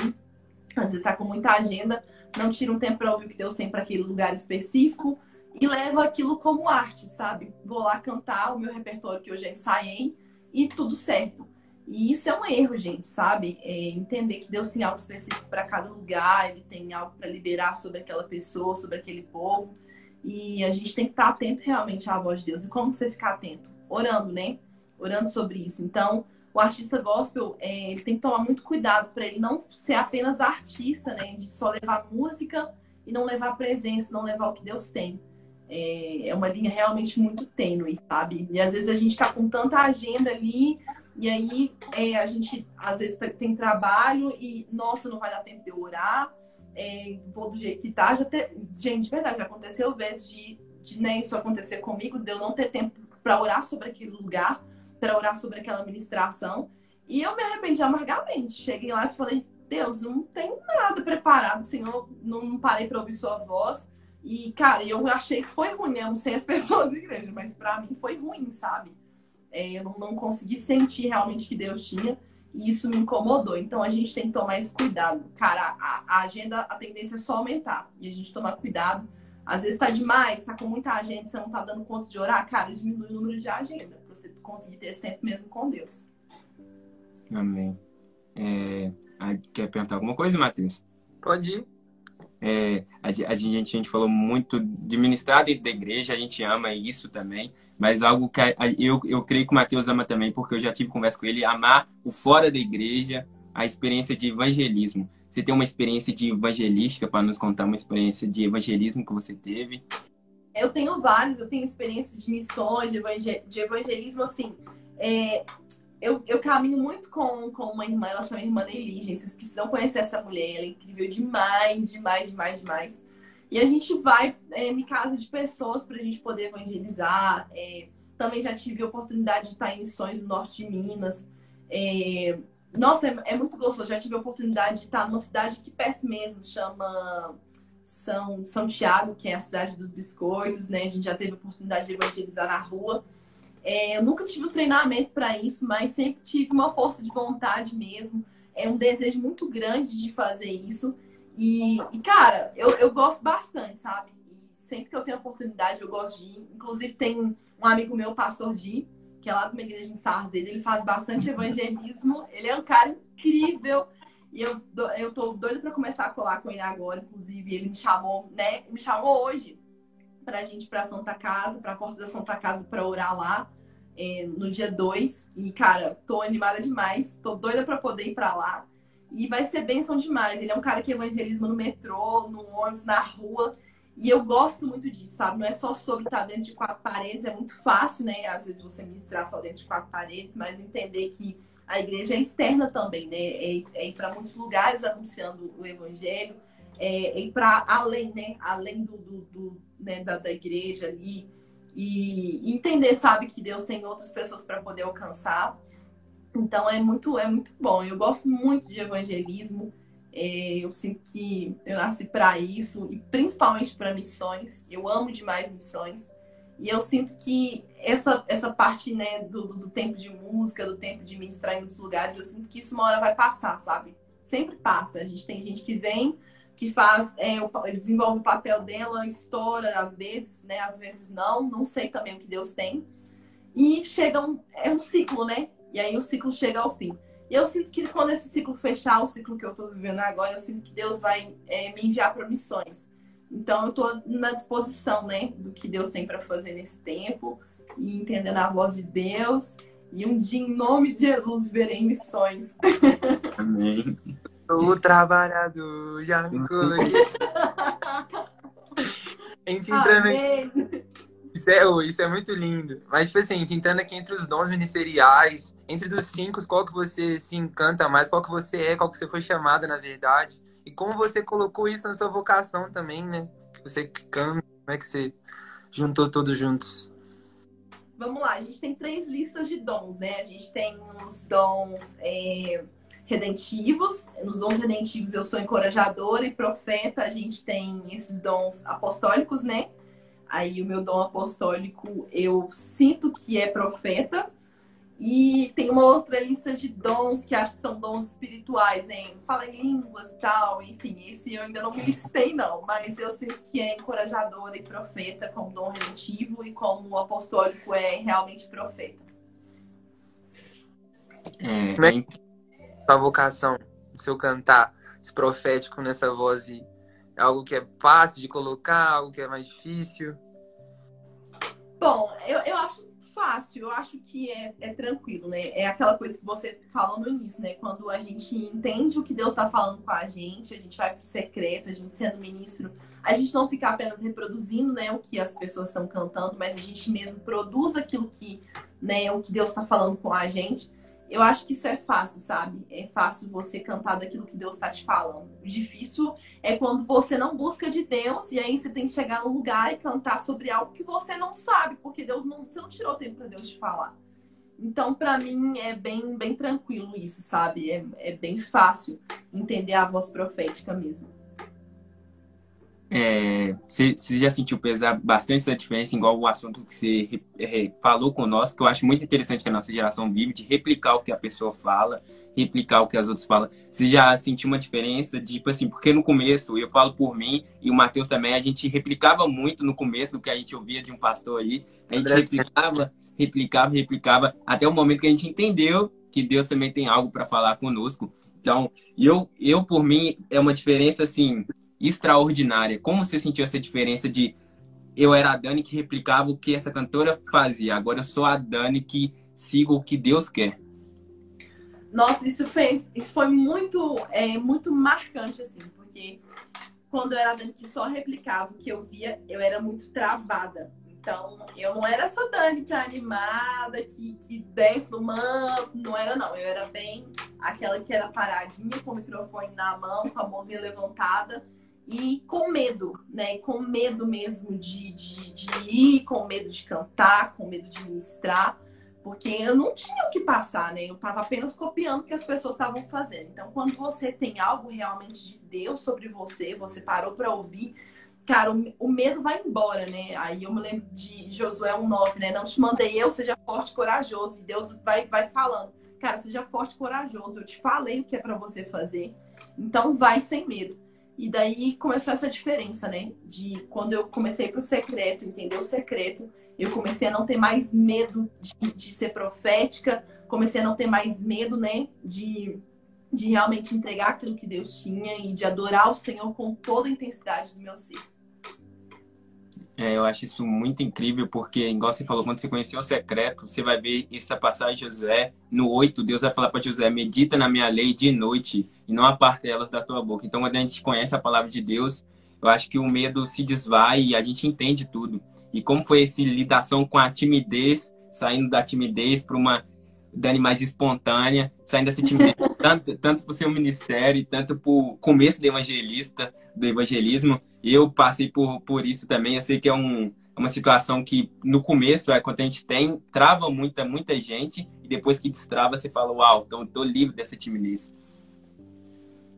às vezes está com muita agenda, não tira um tempo para ouvir o que Deus tem para aquele lugar específico e leva aquilo como arte, sabe? Vou lá cantar o meu repertório que já ensaiei e tudo certo. E isso é um erro, gente, sabe? É entender que Deus tem algo específico para cada lugar, ele tem algo para liberar sobre aquela pessoa, sobre aquele povo. E a gente tem que estar atento realmente à voz de Deus. E como você ficar atento? Orando, né? orando sobre isso. Então, o artista gospel, é, ele tem que tomar muito cuidado para ele não ser apenas artista, né? De só levar música e não levar presença, não levar o que Deus tem. É, é uma linha realmente muito tênue, sabe? E às vezes a gente tá com tanta agenda ali, e aí é, a gente às vezes tem trabalho e, nossa, não vai dar tempo de eu orar, é, vou do jeito que tá. Já te... Gente, verdade, já aconteceu vezes de, de né, isso acontecer comigo, de eu não ter tempo para orar sobre aquele lugar para orar sobre aquela ministração. E eu me arrependi amargamente. Cheguei lá e falei: Deus, não tenho nada preparado, Senhor, não parei para ouvir Sua voz. E, cara, eu achei que foi ruim, né? Eu não sei as pessoas da igreja, mas para mim foi ruim, sabe? É, eu não, não consegui sentir realmente que Deus tinha. E isso me incomodou. Então a gente tem que tomar esse cuidado. Cara, a, a agenda, a tendência é só aumentar. E a gente tomar cuidado. Às vezes tá demais, tá com muita agenda, você não tá dando conta de orar, cara, diminui o número de agenda você conseguir ter esse tempo mesmo com Deus. Amém. É, quer perguntar alguma coisa, Matheus? Pode ir. É, a, a, gente, a gente falou muito de ministrar dentro da igreja, a gente ama isso também, mas algo que a, eu, eu creio que o Matheus ama também, porque eu já tive conversa com ele, amar o fora da igreja, a experiência de evangelismo. Você tem uma experiência de evangelística para nos contar uma experiência de evangelismo que você teve? Eu tenho vários, eu tenho experiências de missões, de, evangel de evangelismo, assim. É, eu, eu caminho muito com, com uma irmã, ela chama Irmã Nelly, gente. Vocês precisam conhecer essa mulher, ela é incrível demais, demais, demais, demais. E a gente vai é, em casa de pessoas para a gente poder evangelizar. É, também já tive a oportunidade de estar em missões no norte de Minas. É, nossa, é, é, muito gostoso. Já tive a oportunidade de estar numa cidade aqui perto mesmo, chama São, São Tiago, que é a cidade dos biscoitos, né? A gente já teve a oportunidade de evangelizar na rua. É, eu nunca tive um treinamento para isso, mas sempre tive uma força de vontade mesmo. É um desejo muito grande de fazer isso. E, e cara, eu, eu gosto bastante, sabe? E sempre que eu tenho oportunidade, eu gosto de ir. Inclusive, tem um amigo meu, pastor Di, que é lá de uma igreja em Sarzedo, ele faz bastante evangelismo. Ele é um cara incrível. E eu, eu tô doida para começar a colar com ele agora, inclusive. Ele me chamou, né? Me chamou hoje pra gente ir pra Santa Casa, pra porta da Santa Casa para orar lá. É, no dia 2. E, cara, tô animada demais. Tô doida para poder ir para lá. E vai ser bênção demais. Ele é um cara que evangeliza no metrô, no ônibus, na rua. E eu gosto muito disso, sabe? Não é só sobre estar dentro de quatro paredes, é muito fácil, né? Às vezes você ministrar só dentro de quatro paredes, mas entender que a igreja é externa também, né? É, é ir para muitos lugares anunciando o evangelho, é, é ir para além, né? Além do, do, do né? da, da igreja ali. E entender, sabe, que Deus tem outras pessoas para poder alcançar. Então é muito, é muito bom. Eu gosto muito de evangelismo. É, eu sinto que eu nasci para isso e principalmente para missões. Eu amo demais missões. E eu sinto que essa, essa parte né, do, do, tempo de música, do tempo de ministrar em muitos lugares, eu sinto que isso uma hora vai passar, sabe? Sempre passa. A gente tem gente que vem, que faz, é, desenvolve o papel dela, estoura às vezes, né? Às vezes não, não sei também o que Deus tem. E chega um, é um ciclo, né? E aí o ciclo chega ao fim. E eu sinto que quando esse ciclo fechar, o ciclo que eu estou vivendo agora, eu sinto que Deus vai é, me enviar para missões. Então eu estou na disposição, né, do que Deus tem para fazer nesse tempo e entendendo a voz de Deus. E um dia, em nome de Jesus, viverei em missões. Amém. O trabalhador já me coloquei. A gente entrando aqui. Isso é, isso é muito lindo. Mas, tipo assim, entrando aqui entre os dons ministeriais, entre os cinco, qual que você se encanta mais, qual que você é, qual que você foi chamada, na verdade. E como você colocou isso na sua vocação também, né? Que você canta, como é que você juntou todos juntos? Vamos lá, a gente tem três listas de dons, né? A gente tem os dons é, redentivos. Nos dons redentivos eu sou encorajadora e profeta. A gente tem esses dons apostólicos, né? Aí o meu dom apostólico eu sinto que é profeta. E tem uma outra lista de dons que acho que são dons espirituais, né? Fala em línguas e tal, enfim, esse eu ainda não me listei, não, mas eu sinto que é encorajadora e profeta como dom redentivo e como apostólico é realmente profeta. É, como é que a vocação, seu cantar, esse profético nessa voz é algo que é fácil de colocar, algo que é mais difícil? Bom, eu, eu acho fácil, eu acho que é, é tranquilo, né? É aquela coisa que você falou no início, né? Quando a gente entende o que Deus está falando com a gente, a gente vai pro secreto, a gente sendo ministro, a gente não fica apenas reproduzindo, né, o que as pessoas estão cantando, mas a gente mesmo produz aquilo que, né, o que Deus está falando com a gente. Eu acho que isso é fácil, sabe? É fácil você cantar daquilo que Deus está te falando. O difícil é quando você não busca de Deus e aí você tem que chegar no lugar e cantar sobre algo que você não sabe, porque Deus não, você não tirou tempo para Deus te falar. Então, para mim, é bem, bem tranquilo isso, sabe? É, é bem fácil entender a voz profética mesmo. É, você, você, já sentiu pesar bastante essa diferença, igual o assunto que você é, falou conosco, que eu acho muito interessante que a nossa geração vive, de replicar o que a pessoa fala, replicar o que as outras falam. Você já sentiu uma diferença, de, tipo assim, porque no começo, eu falo por mim, e o Matheus também, a gente replicava muito no começo do que a gente ouvia de um pastor aí, a gente replicava, replicava, replicava, até o momento que a gente entendeu que Deus também tem algo para falar conosco. Então, eu, eu, por mim, é uma diferença, assim, extraordinária. Como você sentiu essa diferença de eu era a Dani que replicava o que essa cantora fazia, agora eu sou a Dani que sigo o que Deus quer? Nossa, isso fez, isso foi muito, é, muito marcante assim, porque quando eu era a Dani que só replicava o que eu via, eu era muito travada. Então, eu não era essa Dani que é animada, que, que desce no manto, não era não. Eu era bem aquela que era paradinha, com o microfone na mão, com a mãozinha levantada e com medo, né? Com medo mesmo de, de, de ir, com medo de cantar, com medo de ministrar, Porque eu não tinha o que passar, né? Eu estava apenas copiando o que as pessoas estavam fazendo. Então, quando você tem algo realmente de Deus sobre você, você parou para ouvir, cara, o, o, medo vai embora, né? Aí eu me lembro de Josué 1,9, né? Não te mandei eu, seja forte e corajoso. E Deus vai, vai falando, cara, seja forte e corajoso. Eu te falei o que é para você fazer. Então, vai sem medo. E daí começou essa diferença, né? De quando eu comecei pro secreto, entender o secreto, eu comecei a não ter mais medo de, de ser profética, comecei a não ter mais medo, né? De, de realmente entregar aquilo que Deus tinha e de adorar o Senhor com toda a intensidade do meu ser. É, eu acho isso muito incrível, porque, igual você falou, quando você conheceu o secreto, você vai ver essa passagem de José. No 8, Deus vai falar para José: medita na minha lei de noite e não aparte elas da tua boca. Então, quando a gente conhece a palavra de Deus, eu acho que o medo se desvai e a gente entende tudo. E como foi essa lidação com a timidez, saindo da timidez para uma Dani mais espontânea, saindo dessa timidez, tanto, tanto o seu ministério, tanto o começo do evangelista, do evangelismo. Eu passei por, por isso também. Eu sei que é um, uma situação que no começo, é quando a gente tem, trava muita, muita gente, e depois que destrava, você fala, uau, então estou livre dessa timidez.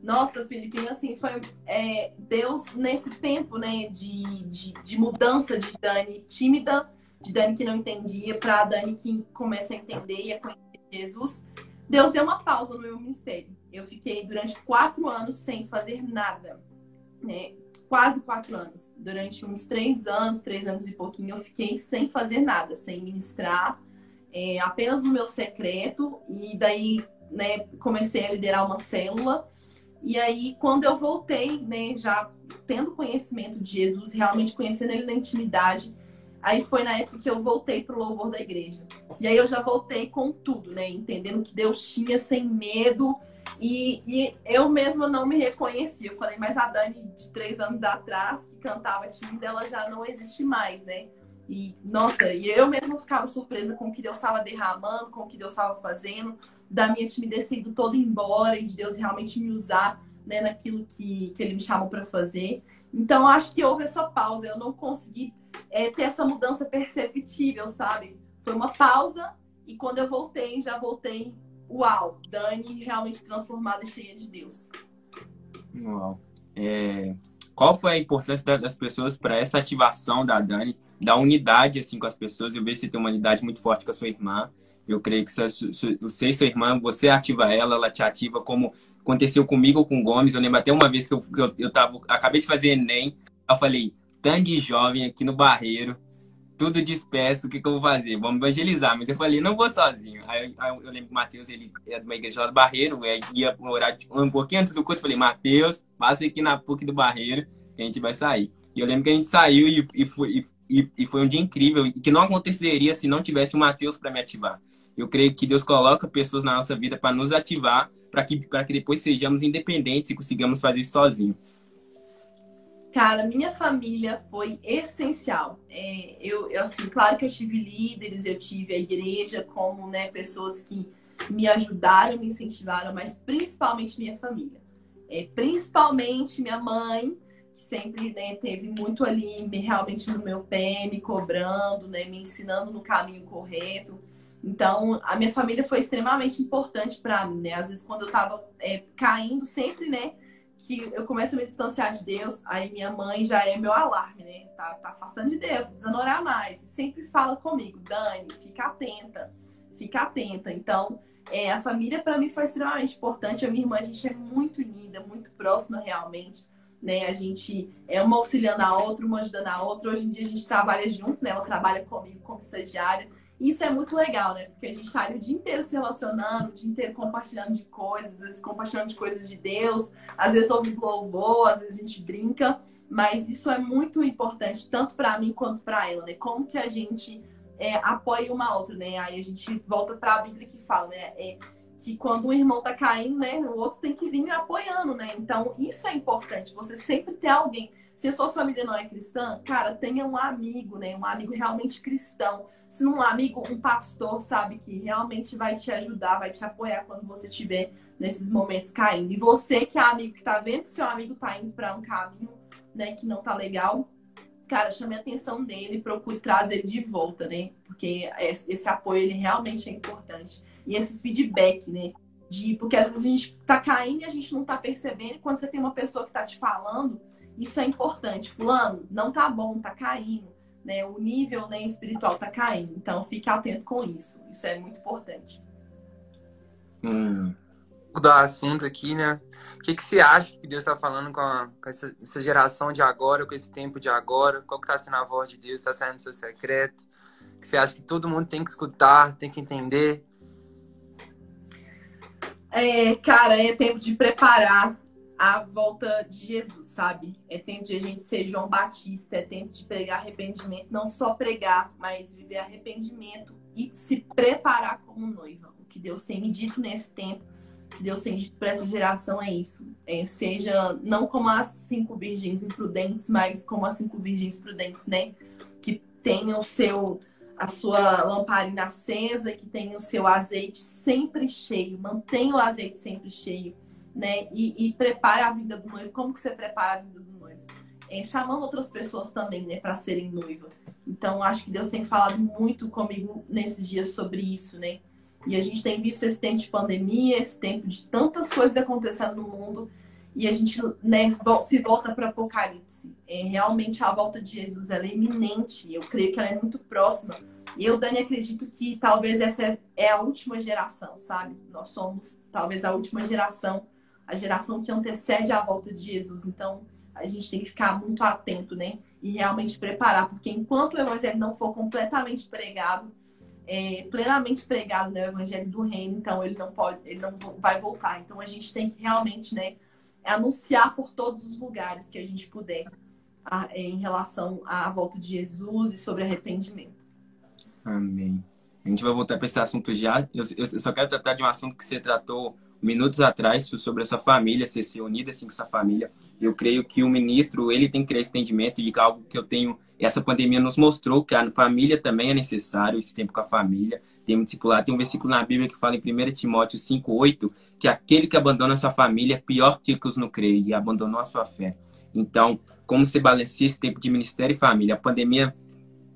Nossa, Felipe, assim, foi é, Deus nesse tempo, né, de, de, de, mudança de Dani tímida, de Dani que não entendia, para Dani que começa a entender e a conhecer Jesus. Deus deu uma pausa no meu ministério. Eu fiquei durante quatro anos sem fazer nada, né? Quase quatro anos. Durante uns três anos, três anos e pouquinho, eu fiquei sem fazer nada, sem ministrar, é, apenas no meu secreto. E daí, né, comecei a liderar uma célula. E aí, quando eu voltei, né, já tendo conhecimento de Jesus, realmente conhecendo ele na intimidade, aí foi na época que eu voltei pro louvor da igreja. E aí eu já voltei com tudo, né, entendendo que Deus tinha sem medo. E, e eu mesma não me reconhecia. Eu falei, mas a Dani de três anos atrás, que cantava tímida, ela já não existe mais, né? E, nossa, e eu mesma ficava surpresa com o que Deus estava derramando, com o que Deus estava fazendo da minha timidez ter ido toda embora e de Deus realmente me usar né, naquilo que, que Ele me chamou para fazer. Então, acho que houve essa pausa. Eu não consegui é, ter essa mudança perceptível, sabe? Foi uma pausa e quando eu voltei, já voltei, uau, Dani realmente transformada e cheia de Deus. Uau. É... Qual foi a importância das pessoas para essa ativação da Dani, da unidade assim com as pessoas? Eu vejo que você tem uma unidade muito forte com a sua irmã. Eu creio que você e sua irmã, você ativa ela, ela te ativa, como aconteceu comigo com o Gomes. Eu lembro até uma vez que eu, eu, eu tava, acabei de fazer Enem, eu falei, tangue jovem aqui no Barreiro, tudo disperso, o que, que eu vou fazer? Vamos evangelizar. Mas eu falei, não vou sozinho. Aí, aí eu lembro que o Matheus, ele é de uma igreja lá do Barreiro, é, ia orar um pouquinho antes do culto, eu falei, Matheus, passa aqui na PUC do Barreiro, que a gente vai sair. E eu lembro que a gente saiu e, e, foi, e, e foi um dia incrível, e que não aconteceria se não tivesse o Matheus para me ativar. Eu creio que Deus coloca pessoas na nossa vida para nos ativar, para que, que depois sejamos independentes e consigamos fazer isso sozinhos. Cara, minha família foi essencial. É, eu, eu, assim, claro que eu tive líderes, eu tive a igreja como, né, pessoas que me ajudaram, me incentivaram, mas principalmente minha família. É, principalmente minha mãe, que sempre né, teve muito ali, realmente no meu pé, me cobrando, né, me ensinando no caminho correto. Então, a minha família foi extremamente importante para mim, né? Às vezes, quando eu tava é, caindo, sempre, né? Que eu começo a me distanciar de Deus, aí minha mãe já é meu alarme, né? Tá, tá afastando de Deus, precisa orar mais. E sempre fala comigo, Dani, fica atenta, fica atenta. Então, é, a família para mim foi extremamente importante. A minha irmã, a gente é muito unida, muito próxima realmente. Né? A gente é uma auxiliando a outra, uma ajudando a outra. Hoje em dia a gente trabalha junto, né? Ela trabalha comigo como estagiária. Isso é muito legal, né? Porque a gente tá ali o dia inteiro se relacionando, o dia inteiro compartilhando de coisas, às vezes compartilhando de coisas de Deus, às vezes ouve louvor, às vezes a gente brinca, mas isso é muito importante, tanto para mim quanto para ela, né? Como que a gente é, apoia uma outra, né? Aí a gente volta para a Bíblia que fala, né? É, que quando um irmão tá caindo, né, o outro tem que vir apoiando, né? Então, isso é importante, você sempre ter alguém. Se a sua família não é cristã, cara, tenha um amigo, né? Um amigo realmente cristão se um amigo, um pastor, sabe, que realmente vai te ajudar, vai te apoiar quando você estiver nesses momentos caindo. E você que é amigo que tá vendo que seu amigo tá indo para um caminho, né, que não tá legal, cara, chame a atenção dele, procure trazer ele de volta, né? Porque esse apoio ele realmente é importante. E esse feedback, né? De, porque às vezes a gente tá caindo e a gente não tá percebendo. E quando você tem uma pessoa que tá te falando, isso é importante. Fulano, não tá bom, tá caindo. Né? O nível né, espiritual tá caindo. Então fique atento com isso. Isso é muito importante. Hum. Do assunto aqui, né? O que, que você acha que Deus está falando com, a, com essa, essa, geração de agora, com esse tempo de agora? Qual que está sendo a voz de Deus? Está saindo do seu secreto? Que você acha que todo mundo tem que escutar, tem que entender? É, cara, é tempo de preparar a volta de Jesus, sabe? É tempo de a gente ser João Batista, é tempo de pregar arrependimento, não só pregar, mas viver arrependimento e se preparar como noiva. O que Deus tem me dito nesse tempo, que Deus tem dito para essa geração é isso. É, seja não como as cinco virgens imprudentes, mas como as cinco virgens prudentes, né? Que tenham o seu a sua lamparina acesa, que tenha o seu azeite sempre cheio, mantenha o azeite sempre cheio né? E, e prepara a vida do noivo. Como que você prepara a vida do noivo? É, chamando outras pessoas também, né, para serem noiva. Então, acho que Deus tem falado muito comigo nesses dias sobre isso, né? E a gente tem visto esse tempo de pandemia, esse tempo de tantas coisas acontecendo no mundo, e a gente né, se volta para Apocalipse. É, realmente a volta de Jesus é iminente, eu creio que ela é muito próxima. E eu, Dani, acredito que talvez essa é a última geração, sabe? Nós somos talvez a última geração a geração que antecede a volta de Jesus. Então, a gente tem que ficar muito atento, né? E realmente preparar, porque enquanto o evangelho não for completamente pregado, é, plenamente pregado né, evangelho do reino, então ele não pode, ele não vai voltar. Então a gente tem que realmente, né, anunciar por todos os lugares que a gente puder a, é, em relação à volta de Jesus e sobre arrependimento. Amém. A gente vai voltar para esse assunto já. Eu, eu só quero tratar de um assunto que você tratou minutos atrás sobre essa família, ser, unida assim com essa família. Eu creio que o ministro, ele tem que criar esse entendimento e algo que eu tenho, essa pandemia nos mostrou que a família também é necessário, esse tempo com a família. Tem um discipulado, tem um versículo na Bíblia que fala em 1 Timóteo 5:8 que aquele que abandona sua família é pior que os não creem e abandonou a sua fé. Então, como se balanceia esse tempo de ministério e família? A pandemia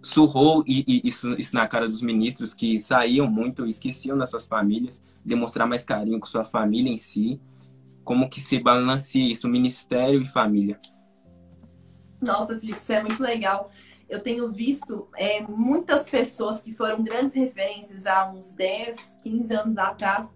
surrou e, e, isso, isso, na cara dos ministros que saíam muito, esqueciam dessas famílias, demonstrar mais carinho com sua família em si. Como que se balanceia isso, ministério e família? Nossa, Felipe, isso é muito legal. Eu tenho visto é, muitas pessoas que foram grandes referências há uns 10, 15 anos atrás,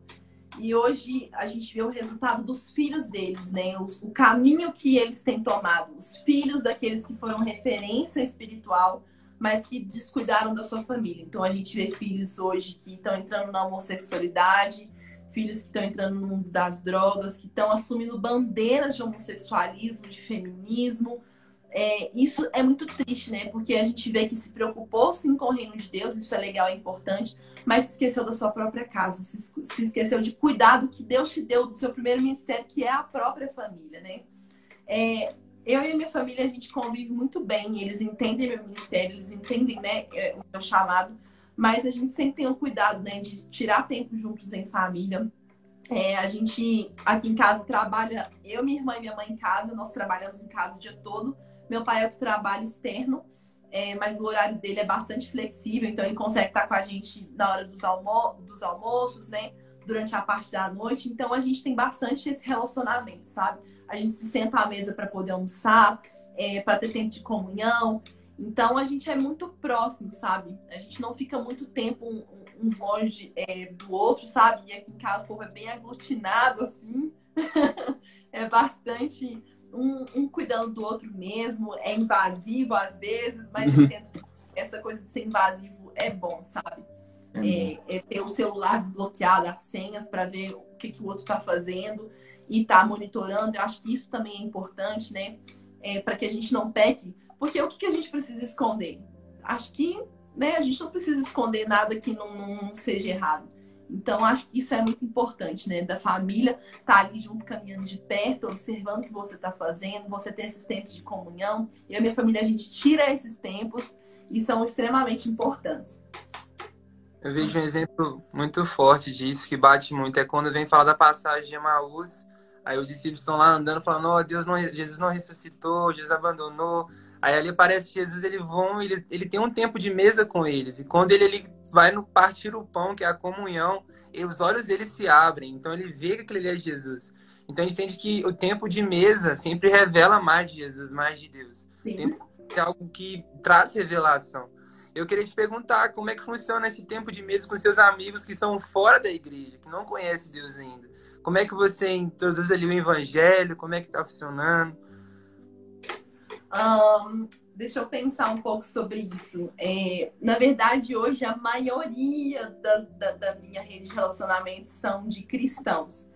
e hoje a gente vê o resultado dos filhos deles, né? O, o caminho que eles têm tomado, os filhos daqueles que foram referência espiritual, mas que descuidaram da sua família. Então a gente vê filhos hoje que estão entrando na homossexualidade, filhos que estão entrando no mundo das drogas, que estão assumindo bandeiras de homossexualismo, de feminismo. É, isso é muito triste, né? Porque a gente vê que se preocupou sim com o reino de Deus, isso é legal, é importante, mas se esqueceu da sua própria casa, se, se esqueceu de cuidar do que Deus te deu do seu primeiro ministério, que é a própria família, né? É, eu e a minha família, a gente convive muito bem, eles entendem meu ministério, eles entendem né, é, o meu chamado, mas a gente sempre tem o cuidado né, de tirar tempo juntos em família. É, a gente aqui em casa trabalha, eu, minha irmã e minha mãe em casa, nós trabalhamos em casa o dia todo. Meu pai é o que trabalha externo, é, mas o horário dele é bastante flexível, então ele consegue estar com a gente na hora dos, almo dos almoços, né? Durante a parte da noite. Então a gente tem bastante esse relacionamento, sabe? A gente se senta à mesa para poder almoçar, é, para ter tempo de comunhão. Então a gente é muito próximo, sabe? A gente não fica muito tempo um, um longe é, do outro, sabe? E aqui em casa o povo é bem aglutinado, assim. é bastante um, um, cuidando do outro mesmo. É invasivo às vezes, mas essa coisa de ser invasivo é bom, sabe? É, é ter o celular desbloqueado, as senhas para ver o que, que o outro está fazendo e estar tá monitorando. Eu acho que isso também é importante, né? É, para que a gente não peque. Porque o que, que a gente precisa esconder? Acho que né, a gente não precisa esconder nada que não, não seja errado. Então, acho que isso é muito importante, né? Da família estar tá ali junto, caminhando de perto, observando o que você está fazendo, você ter esses tempos de comunhão. Eu e minha família, a gente tira esses tempos e são extremamente importantes. Eu vejo um exemplo muito forte disso, que bate muito, é quando vem falar da passagem de Emaús, Aí os discípulos estão lá andando, falando: oh, Deus não, Jesus não ressuscitou, Jesus abandonou. Aí ali aparece Jesus, ele vão, ele, ele tem um tempo de mesa com eles. E quando ele, ele vai no partir o pão, que é a comunhão, os olhos dele se abrem. Então ele vê que aquele é Jesus. Então a gente entende que o tempo de mesa sempre revela mais de Jesus, mais de Deus. Sim. O tempo é algo que traz revelação. Eu queria te perguntar como é que funciona esse tempo de mesa com seus amigos que são fora da igreja, que não conhecem Deus ainda. Como é que você introduz ali o evangelho? Como é que está funcionando? Um, deixa eu pensar um pouco sobre isso. É, na verdade, hoje a maioria da, da, da, minha rede de relacionamentos são de cristãos.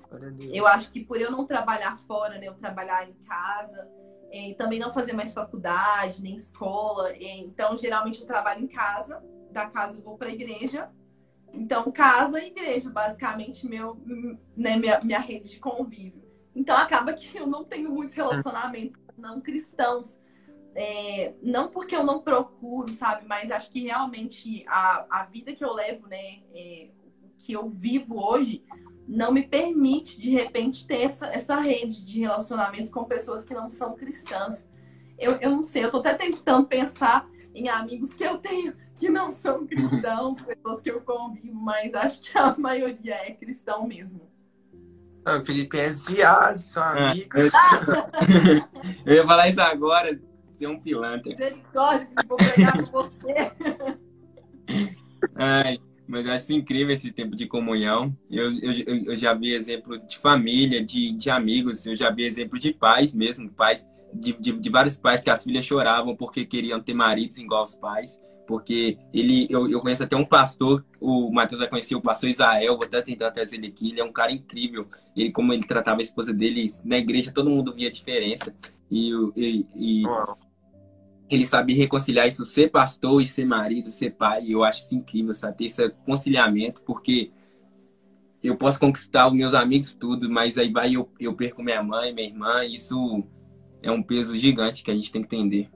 Eu acho que por eu não trabalhar fora, né, eu trabalhar em casa, é, também não fazer mais faculdade, nem escola. É, então, geralmente eu trabalho em casa, da casa eu vou para a igreja. Então, casa e igreja, basicamente, meu, né, minha, minha rede de convívio. Então, acaba que eu não tenho muitos relacionamentos não cristãos. É, não porque eu não procuro, sabe? Mas acho que realmente a, a vida que eu levo, né? É, que eu vivo hoje, não me permite, de repente, ter essa, essa rede de relacionamentos com pessoas que não são cristãs. Eu, eu não sei, eu tô até tentando pensar em amigos que eu tenho que não são cristãos, pessoas que eu convivo, mas acho que a maioria é cristão mesmo. O Felipe é desviado, seu ah, amigo. eu ia falar isso agora, ser um pilantra. Misericórdia, vou pegar com você. Ai, mas eu acho incrível esse tempo de comunhão. Eu, eu, eu já vi exemplo de família, de, de amigos, eu já vi exemplo de pais mesmo, pais, de, de, de vários pais que as filhas choravam porque queriam ter maridos igual aos pais porque ele eu, eu conheço até um pastor, o Matheus vai conhecer o pastor Israel, vou até tentar trazer ele aqui, ele é um cara incrível. Ele como ele tratava a esposa dele na igreja, todo mundo via a diferença. E, e, e ele sabe reconciliar isso, ser pastor e ser marido, ser pai. E eu acho isso incrível, sabe? Ter esse conciliamento, porque eu posso conquistar os meus amigos, tudo, mas aí vai eu, eu perco minha mãe, minha irmã. Isso é um peso gigante que a gente tem que entender.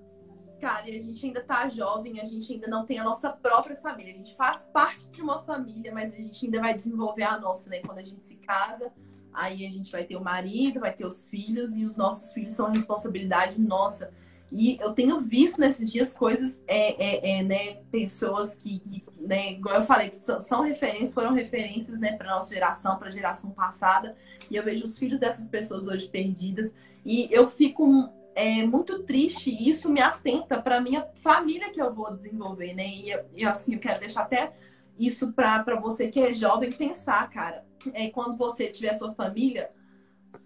Cara, e a gente ainda tá jovem, a gente ainda não tem a nossa própria família. A gente faz parte de uma família, mas a gente ainda vai desenvolver a nossa, né? Quando a gente se casa, aí a gente vai ter o marido, vai ter os filhos, e os nossos filhos são responsabilidade nossa. E eu tenho visto nesses dias coisas, é, é, é né, pessoas que, que, né, igual eu falei, que são, referências, foram referências, né, para nossa geração, para a geração passada. E eu vejo os filhos dessas pessoas hoje perdidas. E eu fico é muito triste e isso me atenta para minha família que eu vou desenvolver, né? E, e assim, eu quero deixar até isso para você que é jovem pensar, cara. É, quando você tiver sua família,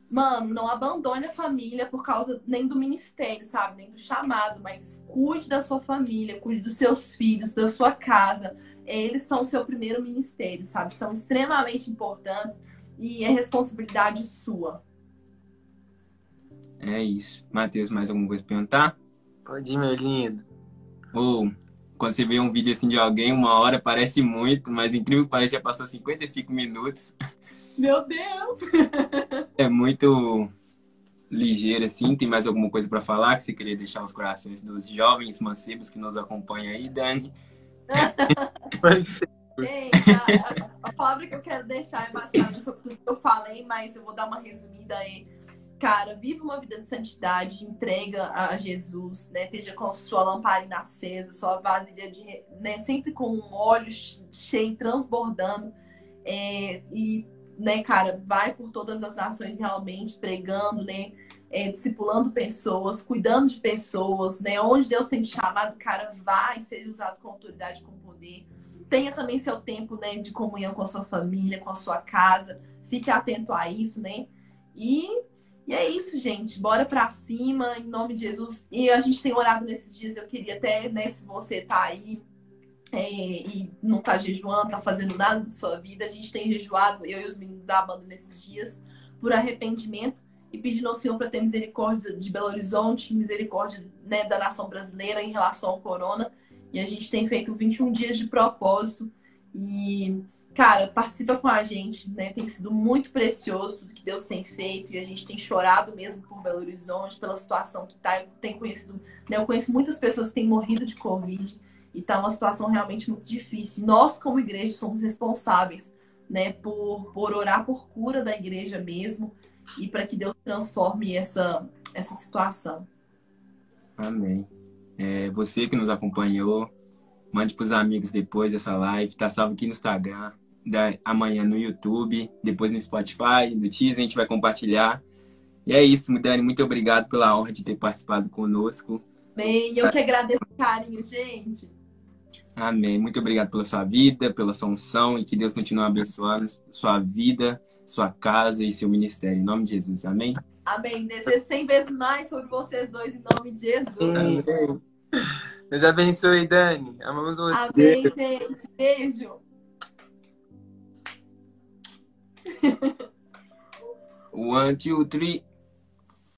mano, não abandone a família por causa nem do ministério, sabe? Nem do chamado, mas cuide da sua família, cuide dos seus filhos, da sua casa. Eles são o seu primeiro ministério, sabe? São extremamente importantes e é responsabilidade sua. É isso. Matheus, mais alguma coisa pra perguntar? Pode ir, meu lindo. Ou, quando você vê um vídeo assim de alguém, uma hora parece muito, mas incrível que parece, já passou 55 minutos. Meu Deus! é muito ligeiro, assim. Tem mais alguma coisa para falar que você queria deixar nos corações dos jovens mancebos que nos acompanham aí, Dani? Gente, a, a, palavra que eu quero deixar é basicamente sobre tudo que eu falei, mas eu vou dar uma resumida aí. Cara, viva uma vida de santidade, entrega a Jesus, né? Esteja com sua lamparina acesa, sua vasilha de, né? Sempre com um óleo cheio, transbordando. É, e né, cara, vai por todas as nações realmente pregando, né, é, discipulando pessoas, cuidando de pessoas, né, onde Deus tem te chamado, cara, vai ser usado com autoridade, com poder. Tenha também seu tempo, né, de comunhão com a sua família, com a sua casa. Fique atento a isso, né? E, e é isso, gente. Bora pra cima, em nome de Jesus. E a gente tem orado nesses dias. Eu queria até, né, se você tá aí é, e não tá jejuando, tá fazendo nada de sua vida, a gente tem jejuado, eu e os meninos da banda nesses dias, por arrependimento e pedindo ao Senhor para ter misericórdia de Belo Horizonte, misericórdia né, da nação brasileira em relação ao corona. E a gente tem feito 21 dias de propósito. E, cara, participa com a gente, né? Tem sido muito precioso tudo que Deus tem feito. E a gente tem chorado mesmo por Belo Horizonte, pela situação que tá. Eu tenho conhecido, né? Eu conheço muitas pessoas que têm morrido de Covid. E tá uma situação realmente muito difícil. Nós, como igreja, somos responsáveis, né, por, por orar por cura da igreja mesmo e para que Deus transforme essa, essa situação. Amém. É, você que nos acompanhou, mande para os amigos depois dessa live. Tá salvo aqui no Instagram, da, amanhã no YouTube, depois no Spotify, no Teaser, a gente vai compartilhar. E é isso, Dani, muito obrigado pela honra de ter participado conosco. Bem, eu que agradeço o carinho, gente. Amém. Muito obrigado pela sua vida, pela sua unção e que Deus continue abençoando sua vida, sua casa e seu ministério. Em nome de Jesus. Amém. Amém. Desejo 100 vezes mais sobre vocês dois, em nome de Jesus. Amém. Deus abençoe, Dani. Amamos você. Amém, gente. Beijo. One, two, three.